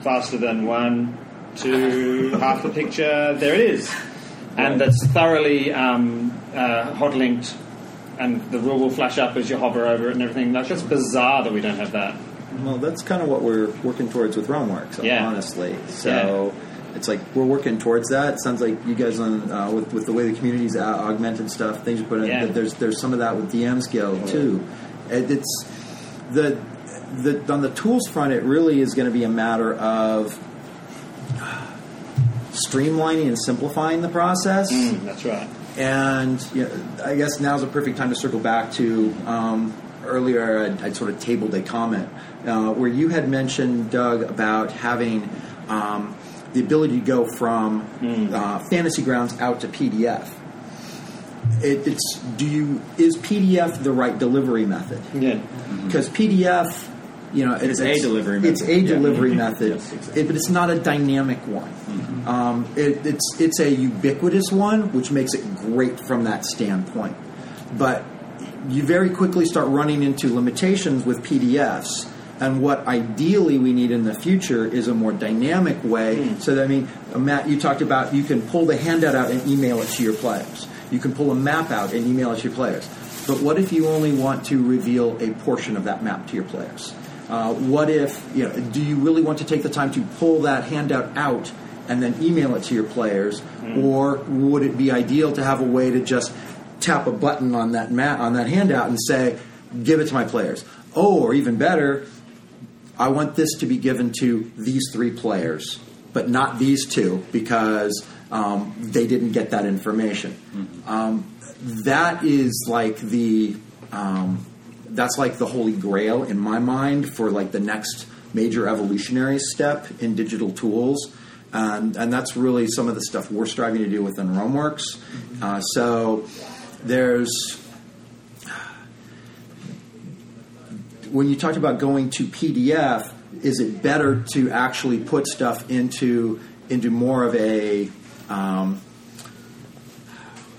faster than one, two, half the picture. There it is, and that's thoroughly um, uh, hot linked. And the rule will flash up as you hover over it and everything. Like, just bizarre that we don't have that. Well, that's kind of what we're working towards with Realmworks, Yeah. honestly. So it's like we're working towards that. It sounds like you guys on uh, with with the way the community's uh, augmented stuff, things you put in. Yeah. There's there's some of that with DM's Guild too. It, it's the the on the tools front. It really is going to be a matter of streamlining and simplifying the process. Mm, that's right. And you know, I guess now's a perfect time to circle back to um, earlier. I'd, I'd sort of tabled a comment uh, where you had mentioned Doug about having um, the ability to go from uh, Fantasy Grounds out to PDF. It, it's do you is PDF the right delivery method? Yeah. because PDF, you know, It's a delivery Method. It's a Yeah. delivery method, Yes, exactly. It- but it's not a dynamic one. Mm-hmm. Um, it, it's it's a ubiquitous one, which makes it great from that standpoint. But you very quickly start running into limitations with PDFs. And what ideally we need in the future is a more dynamic way. Hmm. So that I mean, Matt, you talked about you can pull the handout out and email it to your players. You can pull a map out and email it to your players. But what if you only want to reveal a portion of that map to your players? Uh, what if, you know, do you really want to take the time to pull that handout out and then email it to your players, or would it be ideal to have a way to just tap a button on that mat on that handout and say, "Give it to my players"? Oh, or even better, I want this to be given to these three players, but not these two because um, they didn't get that information. Um, that is like the um, that's like the holy grail in my mind for like the next major evolutionary step in digital tools. And, and that's really some of the stuff we're striving to do within RealmWorks. Uh, so there's when you talked about going to PDF, is it better to actually put stuff into into more of a um,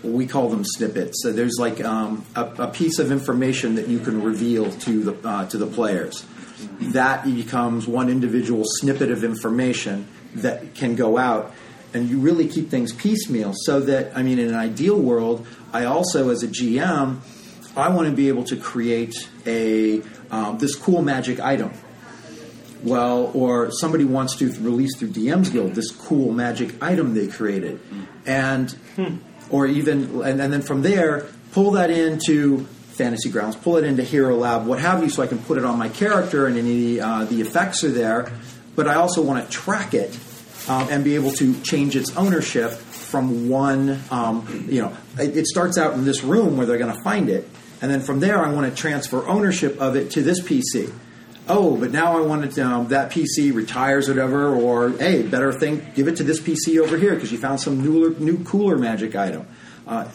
we call them snippets. So there's like um, a, a piece of information that you can reveal to the uh, to the players. That becomes one individual snippet of information that can go out, and you really keep things piecemeal. So that I mean, in an ideal world, I also as a GM, I want to be able to create a um, this cool magic item well, or somebody wants to release through DM's Guild this cool magic item they created, and or even and, and then from there pull that into Fantasy Grounds, pull it into Hero Lab, what have you, so I can put it on my character and any uh, the effects are there. But I also want to track it um, and be able to change its ownership from one. Um, you know, it, it starts out in this room where they're going to find it, and then from there I want to transfer ownership of it to this PC oh, but now I want it, um, that PC retires or whatever, or hey, better thing, give it to this PC over here because you found some newer, new cooler magic item. Uh,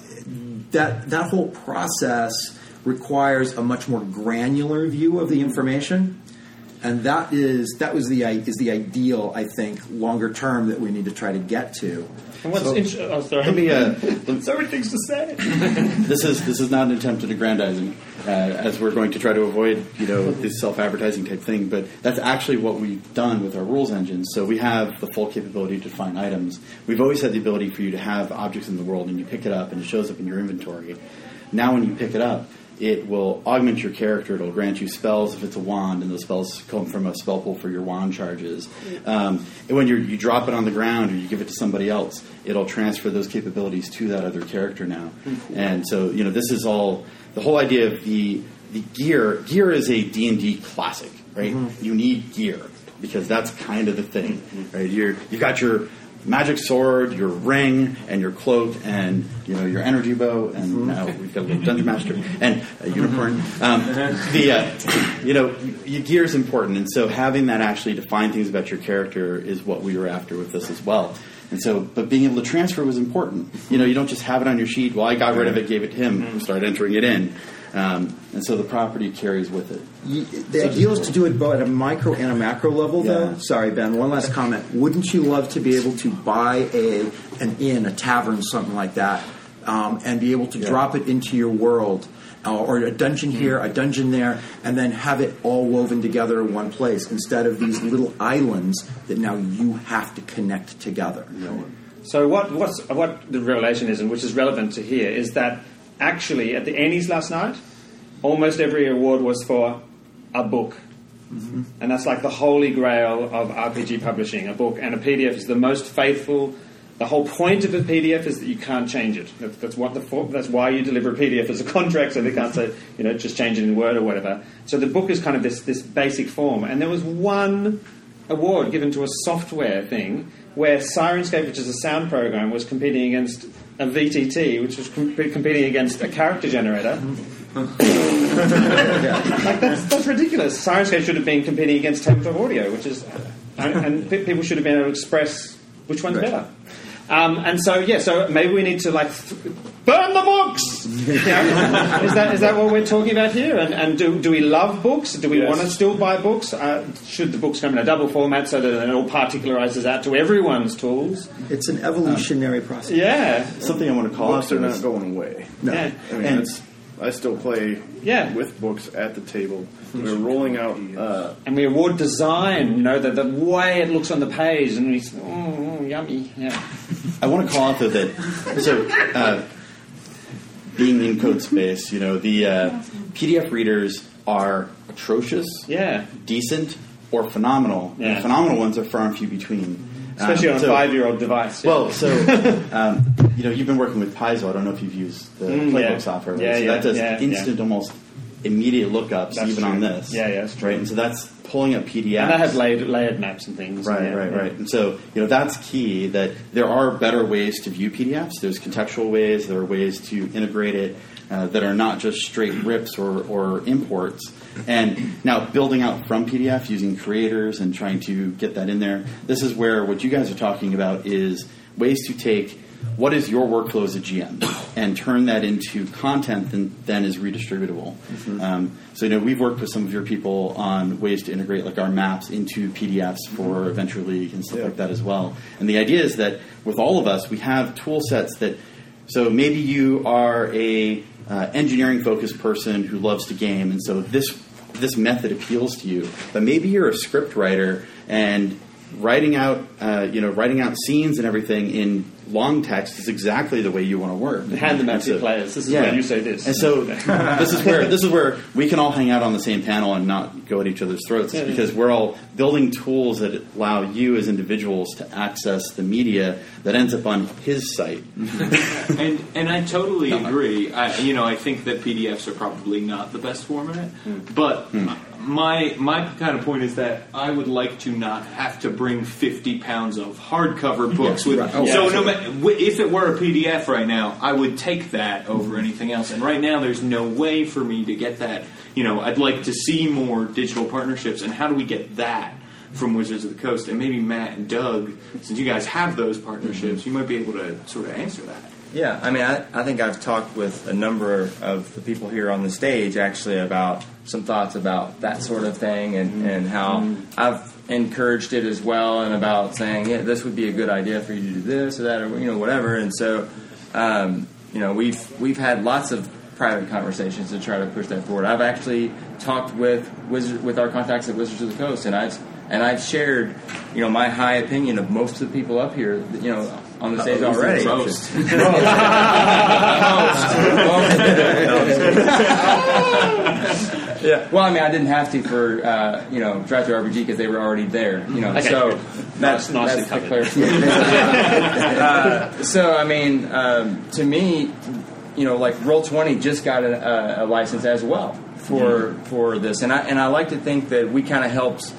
that that whole process requires a much more granular view of the information, and that is that was the is the ideal I think longer term that we need to try to get to. And what's int- oh, sorry. Let me, uh, so many things to say. this is this is not an attempt at aggrandizing, uh, as we're going to try to avoid you know this self-advertising type thing. But that's actually what we've done with our rules engine. So we have the full capability to define items. We've always had the ability for you to have objects in the world, and you pick it up, and it shows up in your inventory. Now, when you pick it up, it will augment your character. It'll grant you spells if it's a wand, and those spells come from a spell pool for your wand charges. Mm. Um, and when you you drop it on the ground or you give it to somebody else, it'll transfer those capabilities to that other character now. Mm-hmm. And so, you know, this is all the whole idea of the the gear. Gear is a D and D classic, right? Mm-hmm. You need gear because that's kind of the thing, mm-hmm. right? You're you've got your magic sword, your ring, and your cloak, and you know your energy bow, and now we've got a little dungeon master and a unicorn. Um, the uh, you know your gear is important, and so having that actually define things about your character is what we were after with this as well. And so, but being able to transfer was important. You know, you don't just have it on your sheet. Well, I got rid of it, gave it to him, start entering it in, um, and so the property carries with it. You, the ideal is to do it both at a micro and a macro level, though. Sorry, Ben. One last comment. Wouldn't you love to be able to buy a an inn, a tavern, something like that, um, and be able to drop it into your world, uh, or a dungeon here, a dungeon there, and then have it all woven together in one place instead of these little islands that now you have to connect together. So what what's, what the revelation is, and which is relevant to here, is that actually at the ENnies last night, almost every award was for a book. Mm-hmm. And that's like the holy grail of RPG publishing. A book and a PDF is the most faithful. The whole point of a PDF is that you can't change it. That's, that's what the that's why you deliver a PDF as a contract, so they can't say you know just change it in Word or whatever. So the book is kind of this this basic form. And there was one award given to a software thing where Syrinscape, which is a sound program, was competing against a VTT, which was com- competing against a character generator. Mm-hmm. Like that's, that's ridiculous. Syrinscape should have been competing against tabletop audio, which is, and, and pe- people should have been able to express which one's better. Um, and so, yeah, so maybe we need to like th- burn the books. You know? is that is that what we're talking about here? And, and do do we love books? Do we Yes. want to still buy books? Uh, should the books come in a double format so that it all particularizes out to everyone's tools? It's an evolutionary process. Yeah, Something I want to call out Books are not going away. yeah. I mean, And- it's, I still play Yeah. with books at the table. We're rolling out. Uh, And we award design, you know, the, the way it looks on the page, and we, oh, oh, yummy, yeah. I want to call out though that so uh, being in code space, you know, the uh, PDF readers are atrocious, Yeah. decent, or phenomenal. Yeah. And the phenomenal ones are far and few between. Especially Um, on a five-year-old device. yeah. Well, so um, you know, you've been working with Paizo. I don't know if you've used the Mm, playbook yeah. software. Yeah, so yeah, that does yeah, instant, almost immediate lookups, That's even true. on this. Yeah, yeah, that's true. Right, and so that's pulling up PDFs. and that has layered, layered maps and things. Right, right, right. And so, you know, that's key that there are better ways to view PDFs. There's contextual ways, there are ways to integrate it uh, that are not just straight rips or, or imports. And now building out from PDF using creators and trying to get that in there. This is where what you guys are talking about is ways to take what is your workflow as a GM and turn that into content that then is redistributable. Um, so, you know, we've worked with some of your people on ways to integrate like our maps into PDFs for Venture League and stuff like that as well. And the idea is that with all of us, we have tool sets that. So maybe you are a uh, engineering focused person who loves to game, and so this this method appeals to you. But maybe you're a script writer and writing out uh, you know writing out scenes and everything in long text is exactly the way you want to work. Hand them out to so- players. This is where you say this. and so this is where this is where we can all hang out on the same panel and not go at each other's throats Yeah, yeah. because we're all building tools that allow you as individuals to access the media that ends up on his site. and and I totally agree. I, you know, I think that PDFs are probably not the best format, hmm. but hmm. My my kind of point is that I would like to not have to bring fifty pounds of hardcover books with. right. Oh, so no ma- w- if it were a PDF right now, I would take that over mm-hmm. anything else. And right now, there's no way for me to get that. You know, I'd like to see more digital partnerships. And how do we get that? From Wizards of the Coast, and maybe Matt and Doug, since you guys have those partnerships, you might be able to sort of answer that. Yeah, I mean, I, I think I've talked with a number of the people here on the stage actually about some thoughts about that sort of thing and, mm-hmm. and how mm-hmm. I've encouraged it as well and about saying, yeah, this would be a good idea for you to do this or that or, you know, whatever. And so, um, you know, we've, we've had lots of private conversations to try to push that forward. I've actually talked with Wizard, with our contacts at Wizards of the Coast and I've and I've shared, you know, my high opinion of most of the people up here, you know, on the stage already. Roast. Yeah. Well, I mean, I didn't have to for uh, you know DriveThruRPG because they were already there. You know, Okay. so that's Nicely that's covered. uh, so I mean, um, to me, you know, like Roll20 just got a, a, a license as well for for this, and I and I like to think that we kind of helped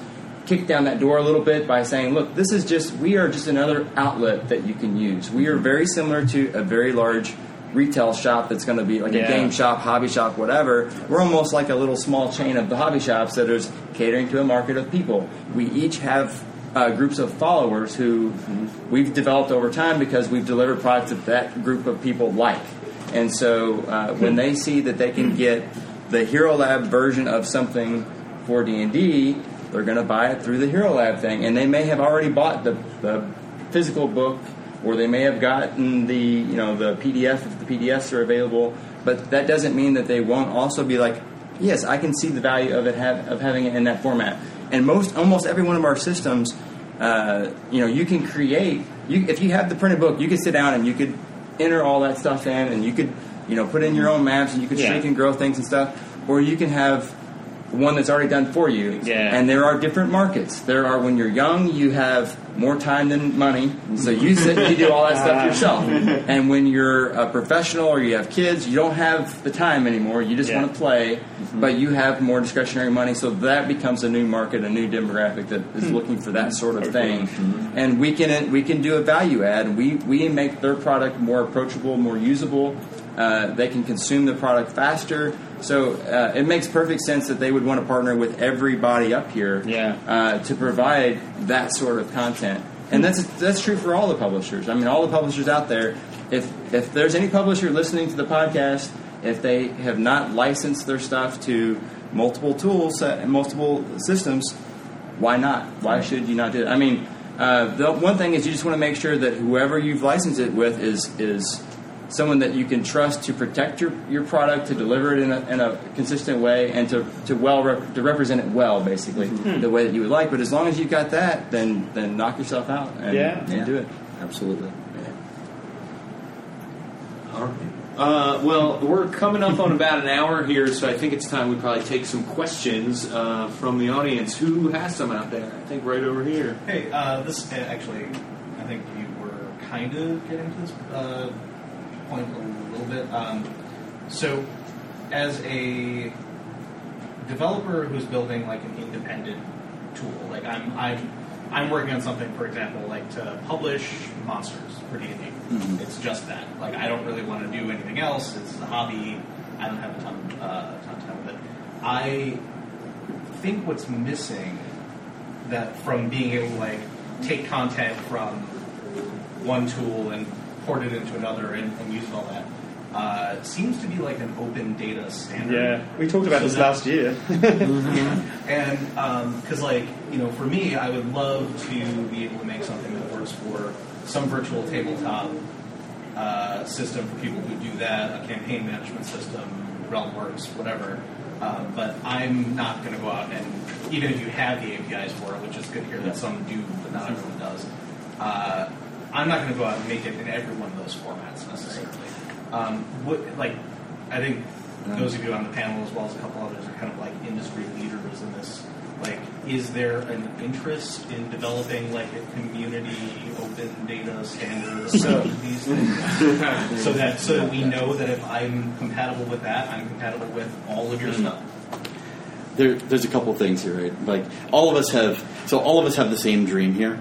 kick down that door a little bit by saying, look, this is just we are just another outlet that you can use. We are very similar to a very large retail shop that's going to be like Yeah. a game shop, hobby shop, whatever. We're almost like a little small chain of the hobby shops that is catering to a market of people. We each have uh, groups of followers who we've developed over time because we've delivered products that that group of people like. And so uh, when they see that they can get the Hero Lab version of something for D&D, they're going to buy it through the Hero Lab thing. And they may have already bought the, the physical book or they may have gotten the you know the PDF if the PDFs are available. But that doesn't mean that they won't also be like, yes, I can see the value of it have, of having it in that format. And most almost every one of our systems, uh, you know, you can create. You if you have the printed book, you could sit down and you could enter all that stuff in, and you could you know put in your own maps, and you could Yeah. shrink and grow things and stuff. Or you can have one that's already done for you. Yeah. And there are different markets. There are when you're young, you have more time than money, so you sit and you do all that stuff yourself. And when you're a professional or you have kids, you don't have the time anymore. You just Yeah. want to play, mm-hmm. but you have more discretionary money, so that becomes a new market, a new demographic that is hmm. looking for that sort of thing. Mm-hmm. And we can we can do a value add. We we make their product more approachable, more usable. Uh, they can consume the product faster. So uh, it makes perfect sense that they would want to partner with everybody up here Yeah. uh, to provide that sort of content. And that's that's true for all the publishers. I mean, all the publishers out there. If if there's any publisher listening to the podcast, if they have not licensed their stuff to multiple tools uh, and multiple systems, why not? Why should you not do it? I mean, uh, the one thing is you just want to make sure that whoever you've licensed it with is is someone that you can trust to protect your, your product, to deliver it in a, in a consistent way, and to, to well rep, to represent it well, basically the way that you would like. But as long as you've got that, then then knock yourself out and, Yeah. and do it. Absolutely. All right. Uh, well, we're coming up on about an hour here, so I think it's time we probably take some questions uh, from the audience. Who has some out there? I think right over here. Hey, uh, this uh, actually, I think you were kind of getting to this point a little bit. Um, so, as a developer who's building like an independent tool, like I'm, I'm, I'm working on something, for example, like to publish monsters for D and D. It's just that. Like I don't really want to do anything else. It's a hobby. I don't have a ton, uh, ton of time with it. I think what's missing that from being able to like take content from one tool and port it into another and, and use all that uh, seems to be like an open data standard. Yeah, we talked about So this last year. And because, like, you know, for me, I would love to be able to make something that works for some virtual tabletop uh, system for people who do that, a campaign management system, RealmWorks, whatever. Um, but I'm not going to go out and, even if you have the APIs for it, which is good to hear that some do, but not everyone does, uh, I'm not going to go out and make it in every one of those formats necessarily. Um, what, like, I think those of you on the panel, as well as a couple others, are kind of like industry leaders in this. Like, is there an interest in developing like a community open data standards So- these things, so that so that we know that if I'm compatible with that, I'm compatible with all of your stuff. there, there's a couple things here, right? Like all of us have, so all of us have the same dream here,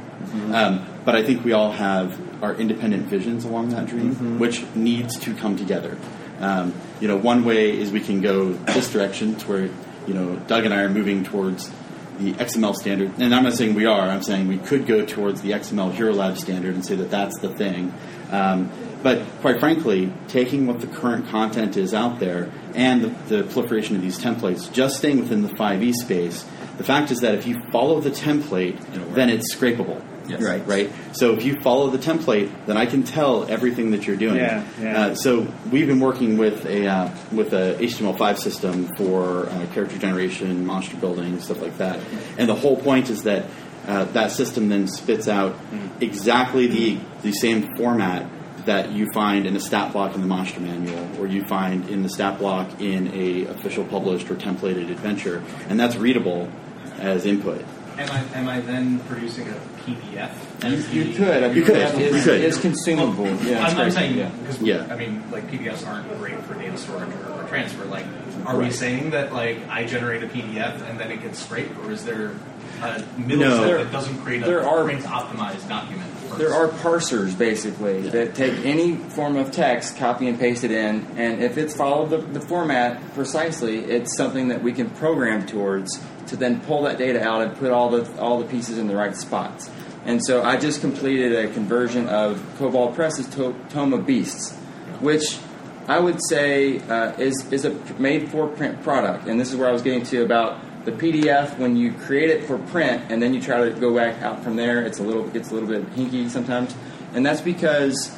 um, but I think we all have our independent visions along that dream, which needs to come together. Um, you know, one way is we can go this direction, to where you know Doug and I are moving towards the XML standard, and I'm not saying we are. I'm saying we could go towards the XML Hero Lab standard and say that that's the thing. Um, but quite frankly, taking what the current content is out there and the, the proliferation of these templates, just staying within the 5e space, the fact is that if you follow the template, then it's scrapable. Yes. Right, right. So if you follow the template, then I can tell everything that you're doing. Yeah, yeah. Uh, so we've been working with a uh, with a HTML5 system for uh, character generation, monster building, stuff like that. And the whole point is that uh, that system then spits out exactly the the same format that you find in a stat block in the monster manual, or you find in the stat block in a official published or templated adventure, and that's readable as input. Am I am I then producing a PDF? You, you could. I mean, You could. It's, You could. it's consumable. Well, yeah, it's I'm, I'm saying Yeah. because Yeah. I mean, like PDFs aren't great for data storage or, or transfer. Like, are we saying that like I generate a PDF and then it gets scraped, or is there a middle No. step There- that doesn't create a there are- print optimized document? first? There are parsers basically that take any form of text, copy and paste it in, and if it's followed the, the format precisely, it's something that we can program towards to then pull that data out and put all the all the pieces in the right spots. And so I just completed a conversion of Kobold Press's to- Tome of Beasts, which I would say uh, is is a made for print product. And this is where I was getting to about the PDF when you create it for print and then you try to go back out from there. It's a little gets a little bit hinky sometimes, and that's because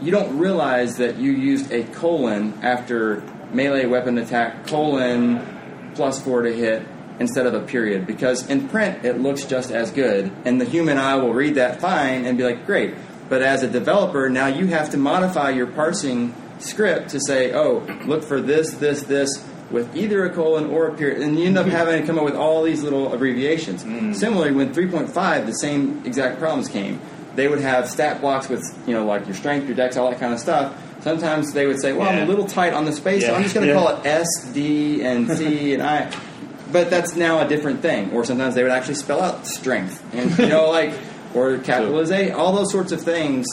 you don't realize that you used a colon after melee weapon attack colon plus four to hit instead of a period because in print it looks just as good and the human eye will read that fine and be like great. But as a developer now you have to modify your parsing script to say oh look for this this this with either a colon or a period and you end up mm-hmm. having to come up with all these little abbreviations. Mm. Similarly when 3.5 the same exact problems came. They would have stat blocks with you know like your strength, your dex, all that kind of stuff. Sometimes they would say, "Well, I'm a little tight on the space, so I'm just going to Yeah. call it S, D, and C and I." But that's now a different thing. Or sometimes they would actually spell out strength, and you know, like or capitalize A, eh, all those sorts of things.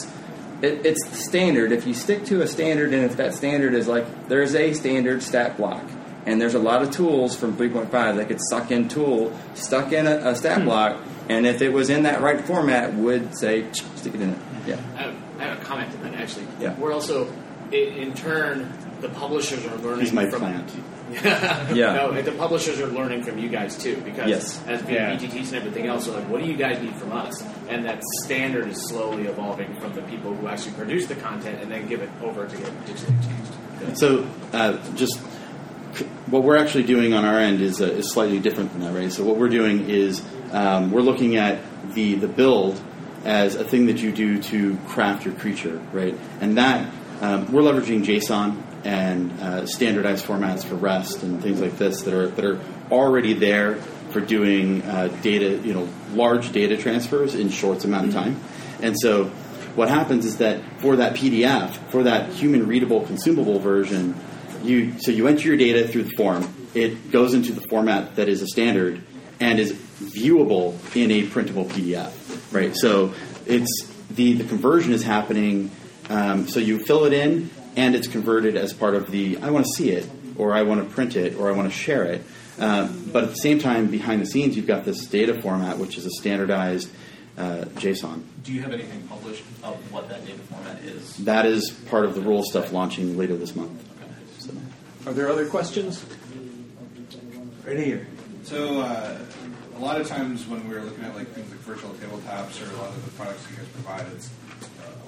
It, it's standard. If you stick to a standard, and if that standard is like there's a standard stat block, and there's a lot of tools from 3.5 that could suck in tool, stuck in a, a stat hmm. block, and if it was in that right format, would say stick it in it. Yeah. I have, I have a comment to that actually. Yeah. We're also, in, in turn, the publishers are learning He's my from. plant. Yeah. No, the publishers are learning from you guys too, because Yes. as being Yeah. VTTs and everything else, are like, what do you guys need from us? And that standard is slowly evolving from the people who actually produce the content and then give it over to get digitally changed. So, uh, just what we're actually doing on our end is, uh, is slightly different than that, right? So, what we're doing is um, we're looking at the, the build as a thing that you do to craft your creature, right? And that um, we're leveraging JSON and uh, standardized formats for REST and things like this that are that are already there for doing uh, data, you know, large data transfers in short amount of time. And so, what happens is that for that PDF, for that human readable consumable version, you so you enter your data through the form. It goes into the format that is a standard and is viewable in a printable PDF. Right. So it's the the conversion is happening. Um, so you fill it in, and it's converted as part of the I want to see it, or I want to print it, or I want to share it. Um, but at the same time, behind the scenes, you've got this data format, which is a standardized uh, JSON. Do you have anything published of what that data format is? That is part of the rule stuff launching later this month. So. Are there other questions? Right here. So, uh, a lot of times when we're looking at like things like virtual tabletops or a lot of the products you guys provide, it's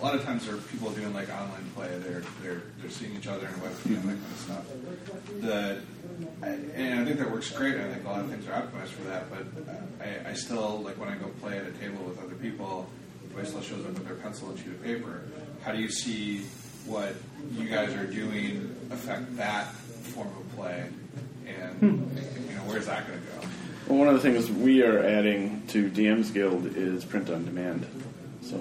a lot of times there are people doing like online play. They're they're they're seeing each other in a webcam, and that kind of stuff. The and I think that works great. I think a lot of things are optimized for that. But uh, I, I still like when I go play at a table with other people, everybody still shows up with their pencil and sheet of paper. How do you see what you guys are doing affect that form of play? And you know, where's that going to go? Well, one of the things we are adding to DM's Guild is print on demand. So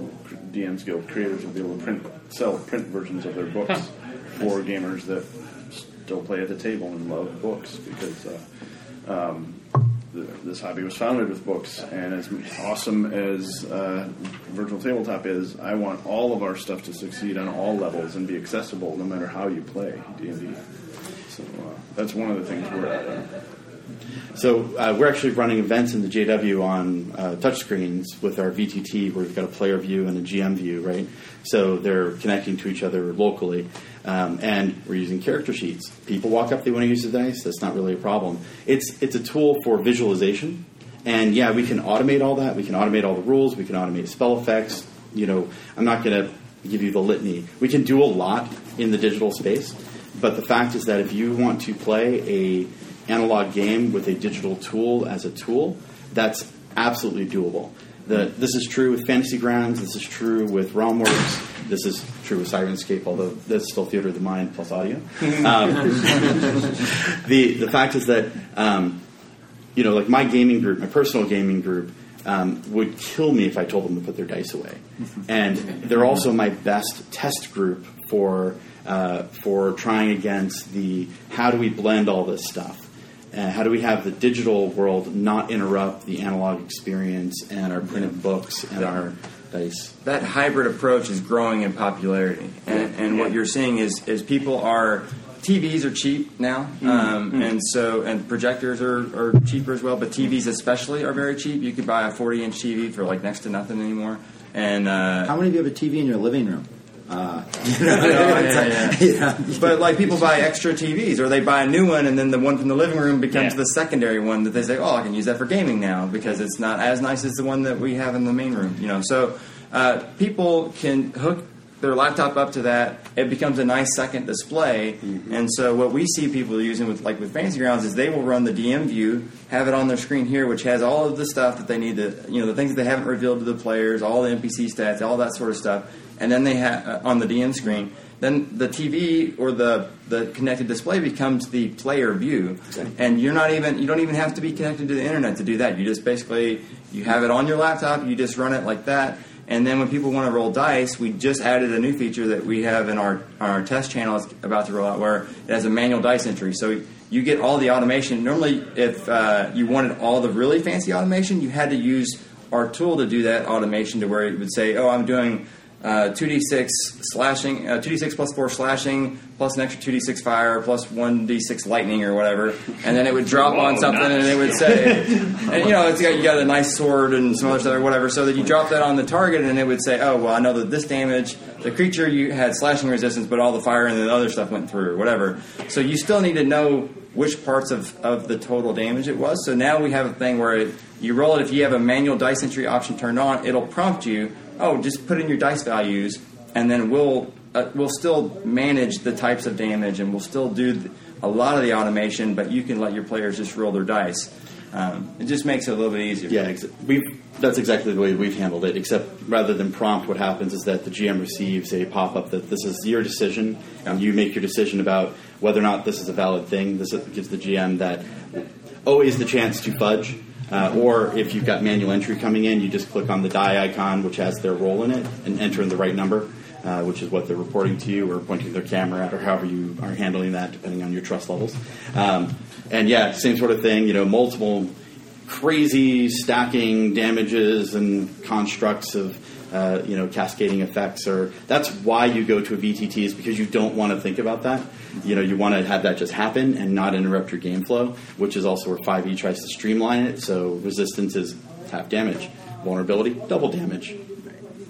DM's Guild creators will be able to print, sell print versions of their books for gamers that still play at the table and love books because uh, um, the, this hobby was founded with books. And as awesome as uh, Virtual Tabletop is, I want all of our stuff to succeed on all levels and be accessible no matter how you play D&D. So uh, that's one of the things we're adding. So uh, we're actually running events in the JW on uh, touchscreens with our VTT, where we've got a player view and a GM view, right? So they're connecting to each other locally, um, and we're using character sheets. People walk up, they want to use the dice. That's not really a problem. It's it's a tool for visualization, and yeah, we can automate all that. We can automate all the rules. We can automate spell effects. You know, I'm not going to give you the litany. We can do a lot in the digital space, but the fact is that if you want to play a analog game with a digital tool as a tool, that's absolutely doable. The, this is true with Fantasy Grounds. This is true with RealmWorks. This is true with Syrinscape, although that's still theater of the mind plus audio. Um, the the fact is that um, you know, like my gaming group, my personal gaming group, um, would kill me if I told them to put their dice away. And they're also my best test group for uh, for trying against the how do we blend all this stuff. Uh, how do we have the digital world not interrupt the analog experience and our printed books and our dice? that hybrid approach is growing in popularity, and, and what you're seeing is is people are TVs are cheap now, um, and so and projectors are, are cheaper as well. But TVs especially are very cheap. You could buy a 40 inch TV for like next to nothing anymore. And uh, How many of you have a TV in your living room? Uh, you know, yeah, it's like- yeah. But like people buy extra TVs, or they buy a new one, and then the one from the living room becomes Yeah. the secondary one that they say, "Oh, I can use that for gaming now because it's not as nice as the one that we have in the main room." You know, so uh, people can hook their laptop up to that. It becomes a nice second display, and so what we see people using with like with Fantasy Grounds is they will run the DM view, have it on their screen here, which has all of the stuff that they need to, you know, the things that they haven't revealed to the players, all the NPC stats, all that sort of stuff, and then they have uh, on the DM screen. Then the TV or the the connected display becomes the player view, and you're not even you don't even have to be connected to the internet to do that. You just basically you have it on your laptop, you just run it like that, and then when people want to roll dice, we just added a new feature that we have in our on our test channel. It's about to roll out where it has a manual dice entry. So you get all the automation. Normally, if uh, you wanted all the really fancy automation, you had to use our tool to do that automation to where it would say, "Oh, I'm doing." Uh, 2d6 slashing, uh, 2d6 plus 4 slashing, plus an extra 2d6 fire, plus 1d6 lightning or whatever, and then it would drop on something and it would say, and you know, it's got, you got a nice sword and some other stuff or whatever, so that you drop that on the target and it would say, oh, well, I know that this damage, the creature you had slashing resistance, but all the fire and the other stuff went through or whatever. So you still need to know which parts of, of the total damage it was. So now we have a thing where it, you roll it, if you have a manual dice entry option turned on, it'll prompt you, oh, just put in your dice values, and then we'll uh, we'll still manage the types of damage, and we'll still do th- a lot of the automation, but you can let your players just roll their dice. Um, it just makes it a little bit easier. Yeah, ex- we've, that's exactly the way we've handled it. Except rather than prompt, what happens is that the GM receives a pop up that this is your decision. Um, you make your decision about whether or not this is a valid thing. This gives the GM that always the chance to fudge. Uh, or if you've got manual entry coming in, you just click on the die icon, which has their role in it, and enter in the right number, uh, which is what they're reporting to you or pointing their camera at, or however you are handling that, depending on your trust levels. Um, and yeah, same sort of thing. You know, multiple crazy stacking damages and constructs of uh, you know cascading effects or that's why you go to a VTT is because you don't want to think about that. You know you want to have that just happen and not interrupt your game flow which is also where 5e tries to streamline it. So resistance is half damage. Vulnerability double damage.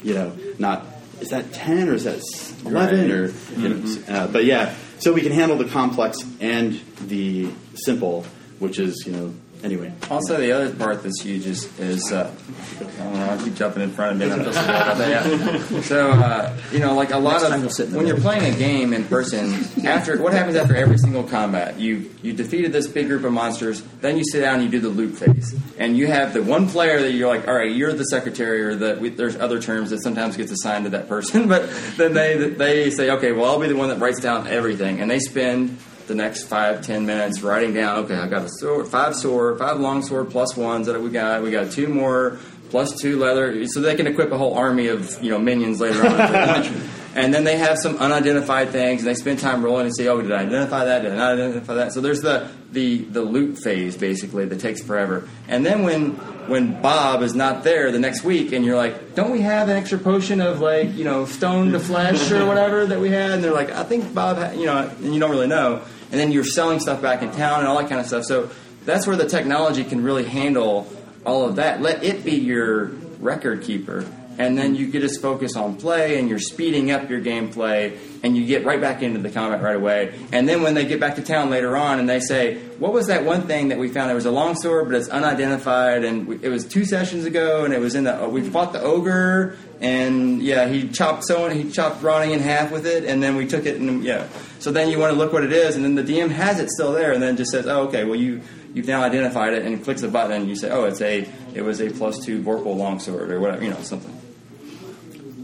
You know not is that 10 or is that 11 or you know, uh, but yeah. So we can handle the complex and the simple which is you know anyway Also, the other part that's huge is, is uh, I don't know, I keep jumping in front of me. I feel so bad about that. Yeah. So, uh, you know, like a lot Next of when you're playing a game in person, after what happens after every single combat, you you defeated this big group of monsters, then you sit down and you do the loot phase, and you have the one player that you're like, all right, you're the secretary, or the we, there's other terms that sometimes gets assigned to that person, but then they they say, okay, well, I'll be the one that writes down everything, and they spend the next five ten minutes writing down. Okay, I got a sword, five sword, five long sword plus ones that we got. We got two more plus two leather, so they can equip a whole army of you know minions later on. if they want. and then they have some unidentified things, and they spend time rolling and say, "Oh, did I identify that? Did I not identify that?" So there's the the the loot phase basically that takes forever. And then when when Bob is not there the next week, and you're like, "Don't we have an extra potion of like you know stone to flesh or whatever that we had?" And they're like, "I think Bob," ha-, you know, and you don't really know. And then you're selling stuff back in town and all that kind of stuff. So that's where the technology can really handle all of that. Let it be your record keeper. And then you get just focus on play and you're speeding up your gameplay and you get right back into the combat right away. And then when they get back to town later on and they say, What was that one thing that we found? It was a longsword, but it's unidentified and we, it was two sessions ago and it was in the, uh, we fought the ogre and yeah, he chopped someone, he chopped Ronnie in half with it and then we took it and yeah. So then you want to look what it is and then the DM has it still there and then just says, Oh, okay, well you, you've now identified it and clicks a button and you say, Oh, it's a, it was a plus two Vorpal longsword or whatever, you know, something.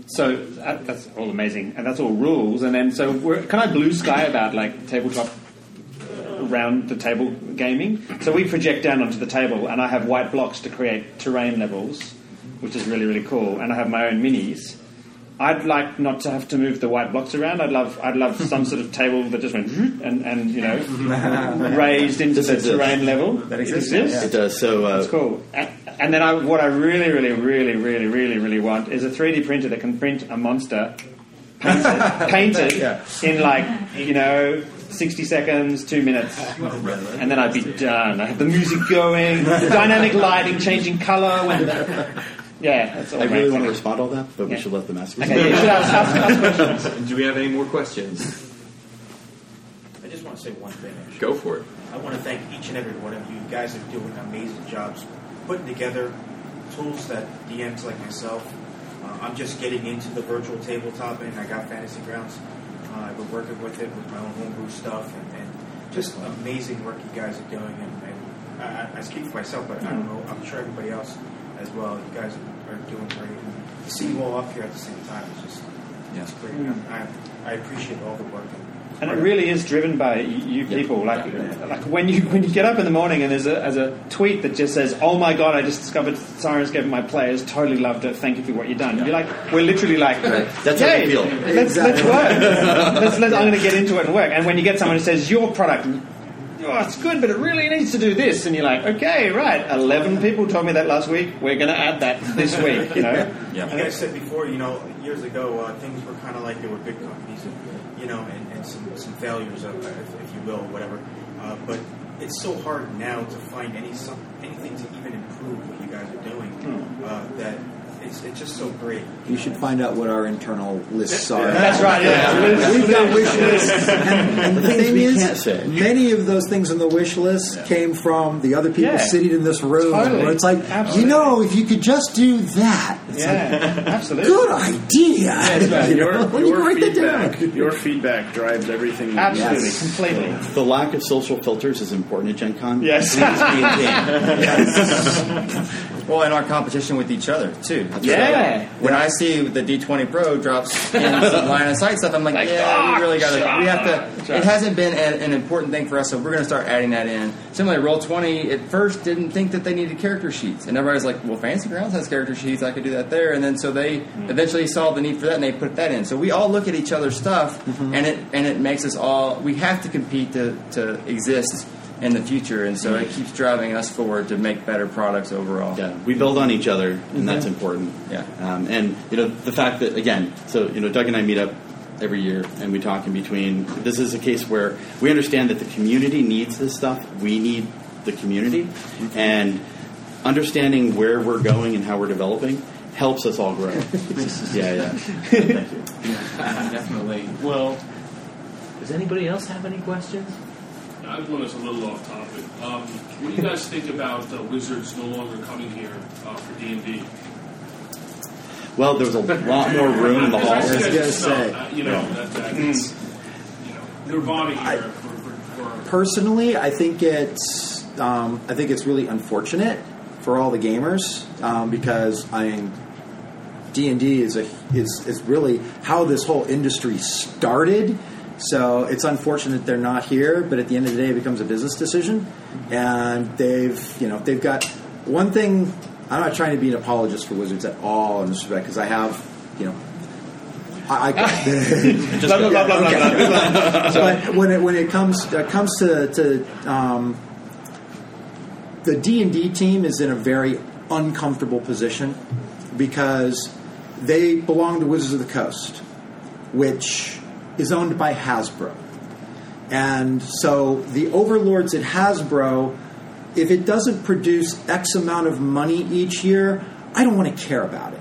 So that, that's all amazing, and that's all rules. And then, so we're kind of blue sky about like tabletop around the table gaming. So we project down onto the table, and I have white blocks to create terrain levels, which is really really cool. And I have my own minis. I'd like not to have to move the white blocks around. I'd love I'd love some sort of table that just went and, and you know raised into This the exists. terrain level. That exists, It yeah. it does so uh, That's cool. And, and then I, what I really, really, really, really, really, really want is a 3D printer that can print a monster painted, painted Yeah. in like, you know, 60 seconds, two minutes. And then I'd be done. I have the music going, dynamic lighting, changing colour. When, yeah, that's all I really want to respond to all that but we should let the masters Okay, you should ask, ask, ask questions. Do we have any more questions? I just want to say one thing. actually. Go for it. I want to thank each and every one of you. You guys are doing amazing jobs putting together tools that DMs like myself. Uh, I'm just getting into the virtual tabletop, and I got Fantasy Grounds. Uh, I've been working with it with my own homebrew stuff, and, and just amazing work you guys are doing. And, and I, I- I speak for myself, but I don't know. I'm sure everybody else as well. You guys are doing great. And to see you all up here at the same time is just it's great. I, I appreciate all the work. And, And it really is driven by you you people. Like, like when you when you get up in the morning and there's a, there's a tweet that just says, "Oh my god, I just discovered Syrinscape and my players totally loved it. Thank you for what you've done." You're like, we're literally like, That's how "Yay, we feel. Let's let's work. let's, let's, I'm going to get into it and work. And when you get someone who says your product. Oh, it's good, but it really needs to do this, and you're like, okay, right. Eleven people told me that last week. We're going to add that this week. You know, You guys said before, you know, years ago, uh, things were kind of like they were big companies, and, you know, and, and some, some failures, uh, if, if you will, whatever. Uh, but it's so hard now to find any some, anything to even improve what you guys are doing. Uh, that it's, it's just so great. You should find out what our internal lists are. That's right. Yeah. We've got wish lists, and, and the thing is, many of those things on the wish list came from the other people Yeah. sitting in this room. Totally. Where it's like, Absolutely. you know, if you could just do that, it's Yeah, like, absolutely. good idea. You Your, know, when you write that down. feedback, your feedback drives everything. Absolutely, do. completely. The lack of social filters is important at Gen Con. Yes. It needs to be in game. Well, in our competition with each other too. That's Yeah. right. When I see the D20 Pro drops in some line of sight stuff, I'm like, Like, yeah, we really got to. ah, We have to. It hasn't been an, an important thing for us, so we're going to start adding that in. Similarly, Roll 20 at first didn't think that they needed character sheets, and everybody's like, well, Fantasy Grounds has character sheets. I could do that there, and then so they eventually saw the need for that, and they put that in. So we all look at each other's stuff, and it and it makes us all. We have to compete to to exist. In the future, and so it mm-hmm. keeps driving us forward to make better products overall. Yeah, we build on each other, and mm-hmm. that's important. Yeah. Um, and you know the fact that again, so you know Doug and I meet up every year and we talk in between. This is a case where we understand that the community needs this stuff. We need the community, mm-hmm. and understanding where we're going and how we're developing helps us all grow. yeah, yeah. Thank you. Definitely. Well, does anybody else have any questions? I have one that's a little off topic. Um, what do you guys think about uh, Wizards no longer coming here uh, for D and D? Well, there's a lot more room in the halls. was gonna say. Uh, you know that, that it's you know Nirvana here for, for, for Personally, I think it's um, I think it's really unfortunate for all the gamers um, because I mean D and D is a is is really how this whole industry started. So it's unfortunate they're not here, but at the end of the day, it becomes a business decision, and they've you know they've got one thing. I'm not trying to be an apologist for Wizards at all in this respect because I have you know. I, I, Blah, blah, blah, blah, blah, blah. but when it when it comes uh, comes to to um, the D and D team is in a very uncomfortable position because they belong to Wizards of the Coast, which is owned by Hasbro, and so the overlords at Hasbro, if it doesn't produce X amount of money each year, I don't want to care about it.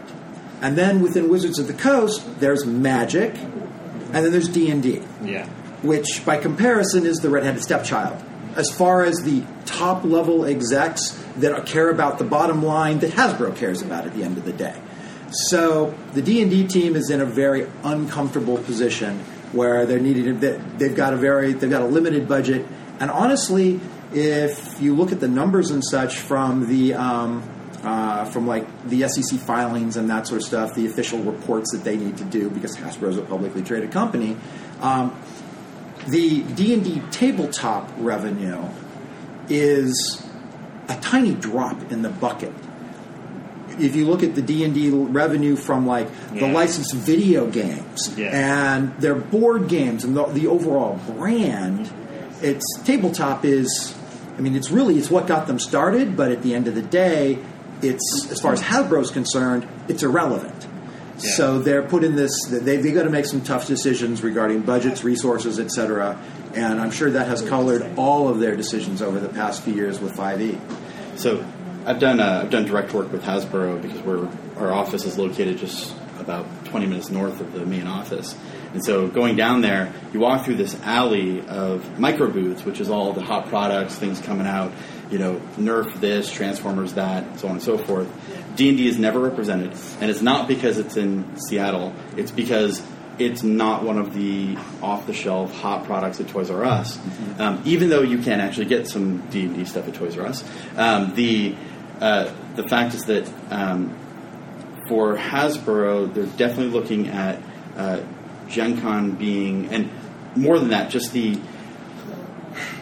And then within Wizards of the Coast, there's Magic, and then there's D and D Yeah. which by comparison is the redheaded stepchild. As far as the top level execs that care about the bottom line that Hasbro cares about at the end of the day. So the D and D team is in a very uncomfortable position where they're needed. They've got a very they've got a limited budget, and honestly, if you look at the numbers and such from the um, uh, from like the SEC filings and that sort of stuff, the official reports that they need to do because Hasbro is a publicly traded company. Um, the D&D tabletop revenue is a tiny drop in the bucket. If you look at the D&D revenue from like the licensed video games Yeah. and their board games and the, the overall brand, it's tabletop is I mean it's really it's what got them started, but at the end of the day, it's as far as Hasbro's concerned, it's irrelevant. So they're put in this. They they got to make some tough decisions regarding budgets, resources, etc. And I'm sure that has colored all of their decisions over the past few years with E. 5e. So I've done uh, I've done direct work with Hasbro because we're our office is located just about 20 minutes north of the main office. And so going down there, you walk through this alley of micro booths, which is all the hot products, things coming out, you know, Nerf this, Transformers that, so on and so forth. D&D is never represented, and it's not because it's in Seattle. It's because it's not one of the off-the-shelf hot products at Toys R Us. Um, even though you can actually get some D&D stuff at Toys R Us, um, the uh, the fact is that um, for Hasbro, they're definitely looking at uh, Gen Con being, and more than that, just the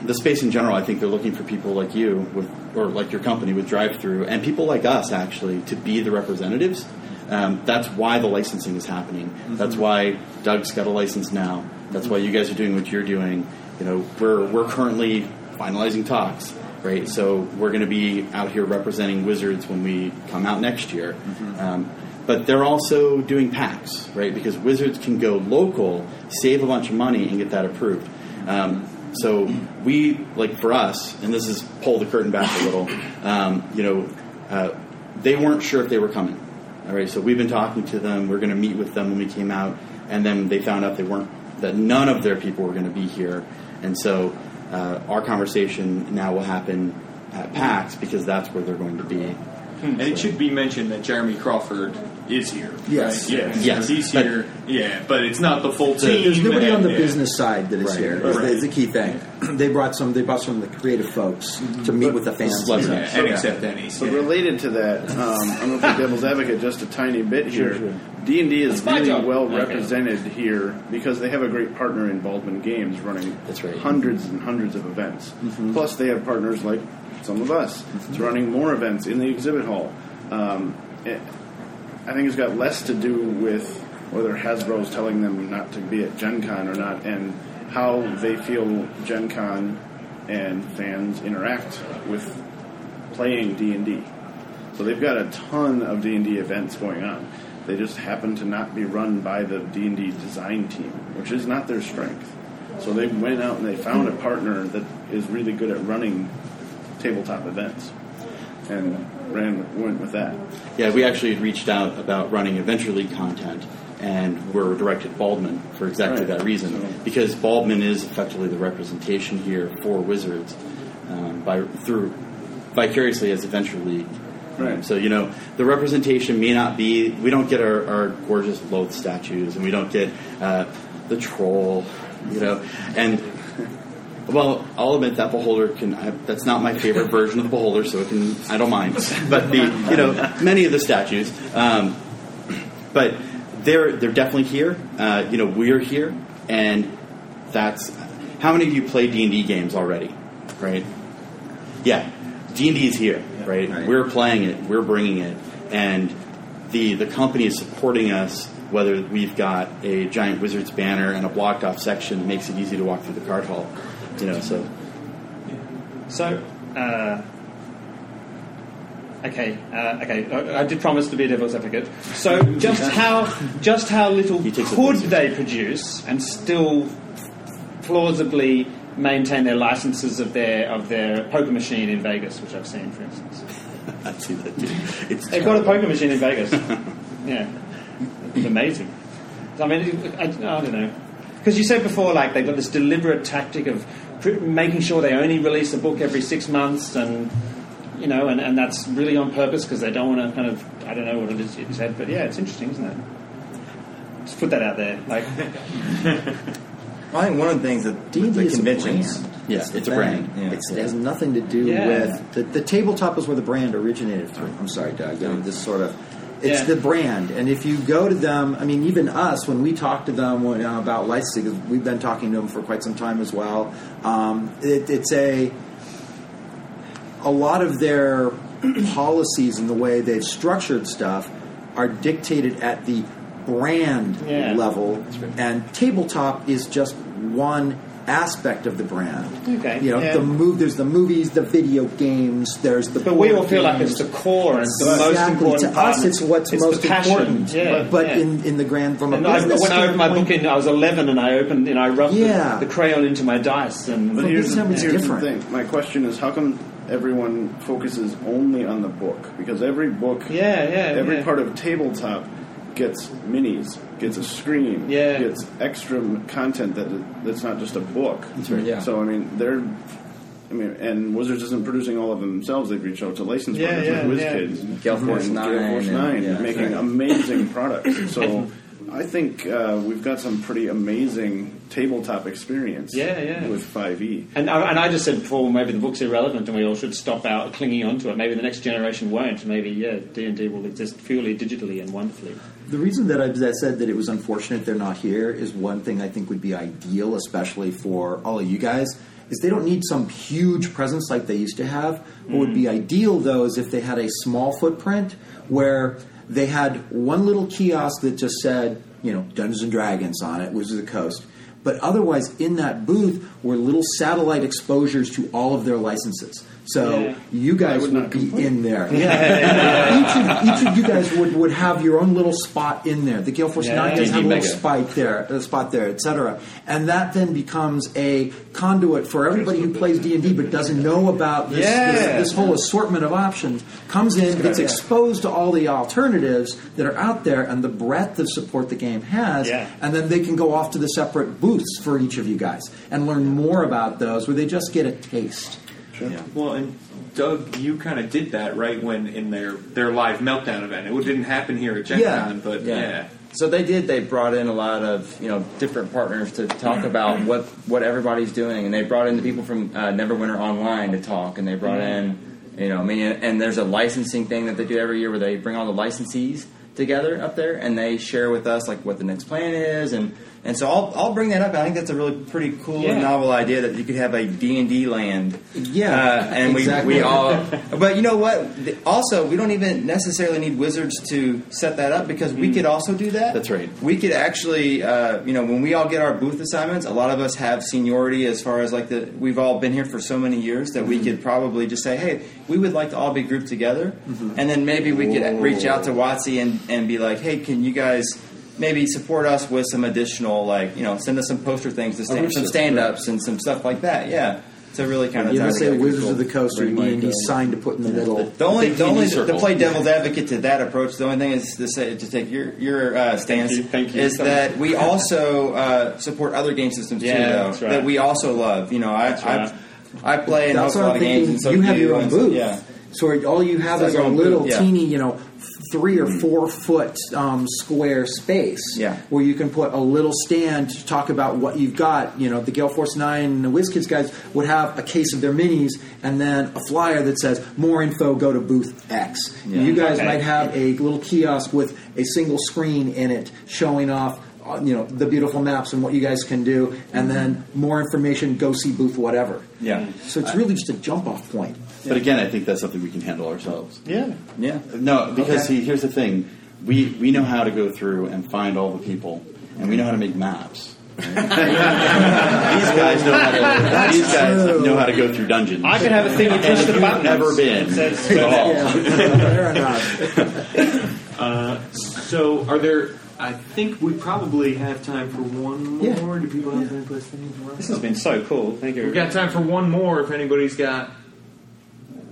the space in general. I think they're looking for people like you with, or like your company with drive through, and people like us actually to be the representatives. Um, that's why the licensing is happening. That's why Doug's got a license now. That's why you guys are doing what you're doing. You know, we're we're currently finalizing talks, right? So we're going to be out here representing Wizards when we come out next year. Um, but they're also doing packs, right? Because Wizards can go local, save a bunch of money, and get that approved. Um, so we, like for us, and this is pull the curtain back a little. Um, you know, uh, they weren't sure if they were coming, All right, so we've been talking to them. We're going to meet with them when we came out, and then they found out they weren't that none of their people were going to be here, and so uh, our conversation now will happen at PAX because that's where they're going to be. Hmm. And it should be mentioned that Jeremy Crawford is here. Yes. right? Yes. Yes. He's But- here. yeah, but it's not the full team. there's nobody on the and- business side that is Right. here. Right. Is the key thing. They brought some. They brought some of the creative folks to mm-hmm. meet with the fans. Celebs- Yeah, and accept Denny's. So yeah. related to that, um, I'm going to play devil's advocate just a tiny bit here. D and D is my really job. well Okay. represented here because they have a great partner in Baldman Games running That's right. hundreds and hundreds of events. Mm-hmm. Plus, they have partners like some of us. It's running more events in the exhibit hall. Um, it, I think it's got less to do with whether Hasbro's telling them not to be at Gen Con or not, and how they feel Gen Con and fans interact with playing D and D. So they've got a ton of D and D events going on. They just happen to not be run by the D and D design team, which is not their strength. So they went out and they found a partner that is really good at running tabletop events, and ran went with that. Yeah, we actually had reached out about running Adventure League content, and were directed Baldman for exactly Right. that reason. So- Because Baldman is effectively the representation here for Wizards um, by through vicariously as Adventure League. Right. So you know the representation may not be. We don't get our, our gorgeous Lolth statues, and we don't get uh, the troll. You know, and well, I'll admit that beholder can. I, that's not my favorite version of the beholder, so it can. I don't mind. But the you know many of the statues, um, but they're they're definitely here. Uh, you know, we're here, and that's how many of you play D and D games already, right? Yeah, D and D is here, right? Right. We're playing it, we're bringing it, and the the company is supporting us. Whether we've got a giant Wizards banner and a blocked off section that makes it easy to walk through the card hall, you know. So So, uh, okay, uh, okay. I, I did promise to be a devil's advocate. So, just how just how little He takes the could they produce and still plausibly maintain their licenses of their of their poker machine in Vegas, which I've seen, for instance. I see that. Too. It's They've got a poker machine in Vegas. yeah, it's amazing. I mean, I, I don't know. Because you said before, like they've got this deliberate tactic of pr- making sure they only release a book every six months, and you know, and, and that's really on purpose because they don't want to kind of I don't know what it is you said, but yeah, it's interesting, isn't it? Just put that out there, like I think one of the things that D and the D is a conventions. brand. Yeah, That's it's a brand. Yeah. It's, it has nothing to do Yeah. with the, the tabletop is where the brand originated from. I'm sorry, Doug. I this sort of it's Yeah. the brand, and if you go to them, I mean, even us when we talk to them uh, about licensing, we've been talking to them for quite some time as well. Um, it, it's a a lot of their policies and the way they've structured stuff are dictated at the brand Yeah. level, and tabletop is just one aspect of the brand. Okay, you know yeah. the move. There's the movies, the video games. There's the. But we all board feel like it's the core and the most important to us, it's what's It's most the important. Yeah, but but yeah. in in the grand from a And I, when I opened my book in, I was 11 and I opened, you know, I rubbed Yeah. the, the crayon into my dice and But Well, here's, the, time it's here's the thing. My question is, how come everyone focuses only on the book? Because every book, Yeah, yeah, every yeah. part of tabletop gets minis, gets a screen, Yeah. gets extra content that that's not just a book. That's right. Yeah. So I mean, they're. I mean, and Wizards isn't producing all of them themselves. They've reached out to license Yeah, partners yeah, like yeah. WizKids, Gale Force 9 Gale Force and- Nine, yeah, making right. amazing products. So. I think uh, we've got some pretty amazing tabletop experience Yeah, yeah. with E. 5e. And I, and I just said before, maybe the book's irrelevant, and we all should stop out clinging onto it. Maybe the next generation won't. Maybe yeah, D and D will exist purely digitally and wonderfully. The reason that I said that it was unfortunate they're not here is one thing I think would be ideal, especially for all of you guys, is they don't need some huge presence like they used to have. What would be mm. ideal though is if they had a small footprint where they had one little kiosk that just said, you know, Dungeons and Dragons on it, Wizards of the Coast. But otherwise, in that booth were little satellite exposures to all of their licenses. So Yeah. you guys would would, be complain. in there. Yeah. each, of, each of you guys would, would have your own little spot in there. The Gale Force Yeah. 9 does have a little spot there, a spot there, etc. And that then becomes a conduit for everybody who plays D and D but doesn't know about this, this, this whole assortment of options. Comes in, gets exposed to all the alternatives that are out there and the breadth of support the game has, and then they can go off to the separate booths for each of you guys and learn more about those, where they just get a taste. Well, and Doug, you kind of did that right when in their their live meltdown event. It didn't happen here at Gen Yeah. But yeah. So they did. They brought in a lot of you know different partners to talk about what what everybody's doing, and they brought in the people from uh, Neverwinter Online to talk, and they brought in you know I mean, and there's a licensing thing that they do every year where they bring all the licensees together up there, and they share with us like what the next plan is, and and so I'll I'll bring that up. I think that's a really pretty cool Yeah. and novel idea that you could have a D and D land Yeah, uh, and exactly. we, we all. But you know what? Also, we don't even necessarily need wizards to set that up because we could also do that. That's right. We could actually, uh, you know, when we all get our booth assignments, a lot of us have seniority as far as like the. We've all been here for so many years that we could probably just say, hey, we would like to all be grouped together, and then maybe we could reach out to WotC and and be like, hey, can you guys. Maybe support us with some additional, like you know, send us some poster things to stand, some stand-ups and some stuff like that. Yeah, to really kind of You tie ever say Wizards people. of the Coast or Bring my, D&D uh, sign to put in the middle? the only, the only TV to play devil's advocate to that approach. The only thing is to say to take your your uh, stance you, thank you. is that we also uh, support other game systems Yeah, too, though, that's right. that we also love. You know, I right. I, I play and That's host a lot I'm of games, and so you do have your own and so- booth. yeah. So all you have It's is a little booth, yeah. teeny, you know, three or four foot um, square space Yeah. where you can put a little stand to talk about what you've got. You know, the Gale Force 9 and the WizKids guys would have a case of their minis and then a flyer that says, more info, go to booth X. You guys Okay. might have a little kiosk with a single screen in it showing off uh, you know the beautiful maps and what you guys can do and then more information go see booth whatever Yeah. so it's really just a jump off point But again, I think that's something we can handle ourselves. Yeah. Yeah. No, because Okay. see, here's the thing: we we know how to go through and find all the people, and we know how to make maps. these guys know how to. These guys true. know how to go through dungeons. I could have a thing you And push if the you've button. never been says- at all. fair enough Uh, so, are there? I think we probably have time for one more. Yeah. Do people have any questions? This has been so cool. Thank you. We've got time for one more if anybody's got.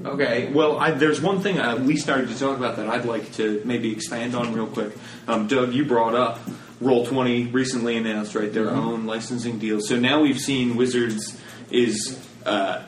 Okay, well, I, there's one thing I, we started to talk about that I'd like to maybe expand on real quick. Um, Doug, you brought up Roll20 recently announced, right, their own licensing deal. So now we've seen Wizards is uh,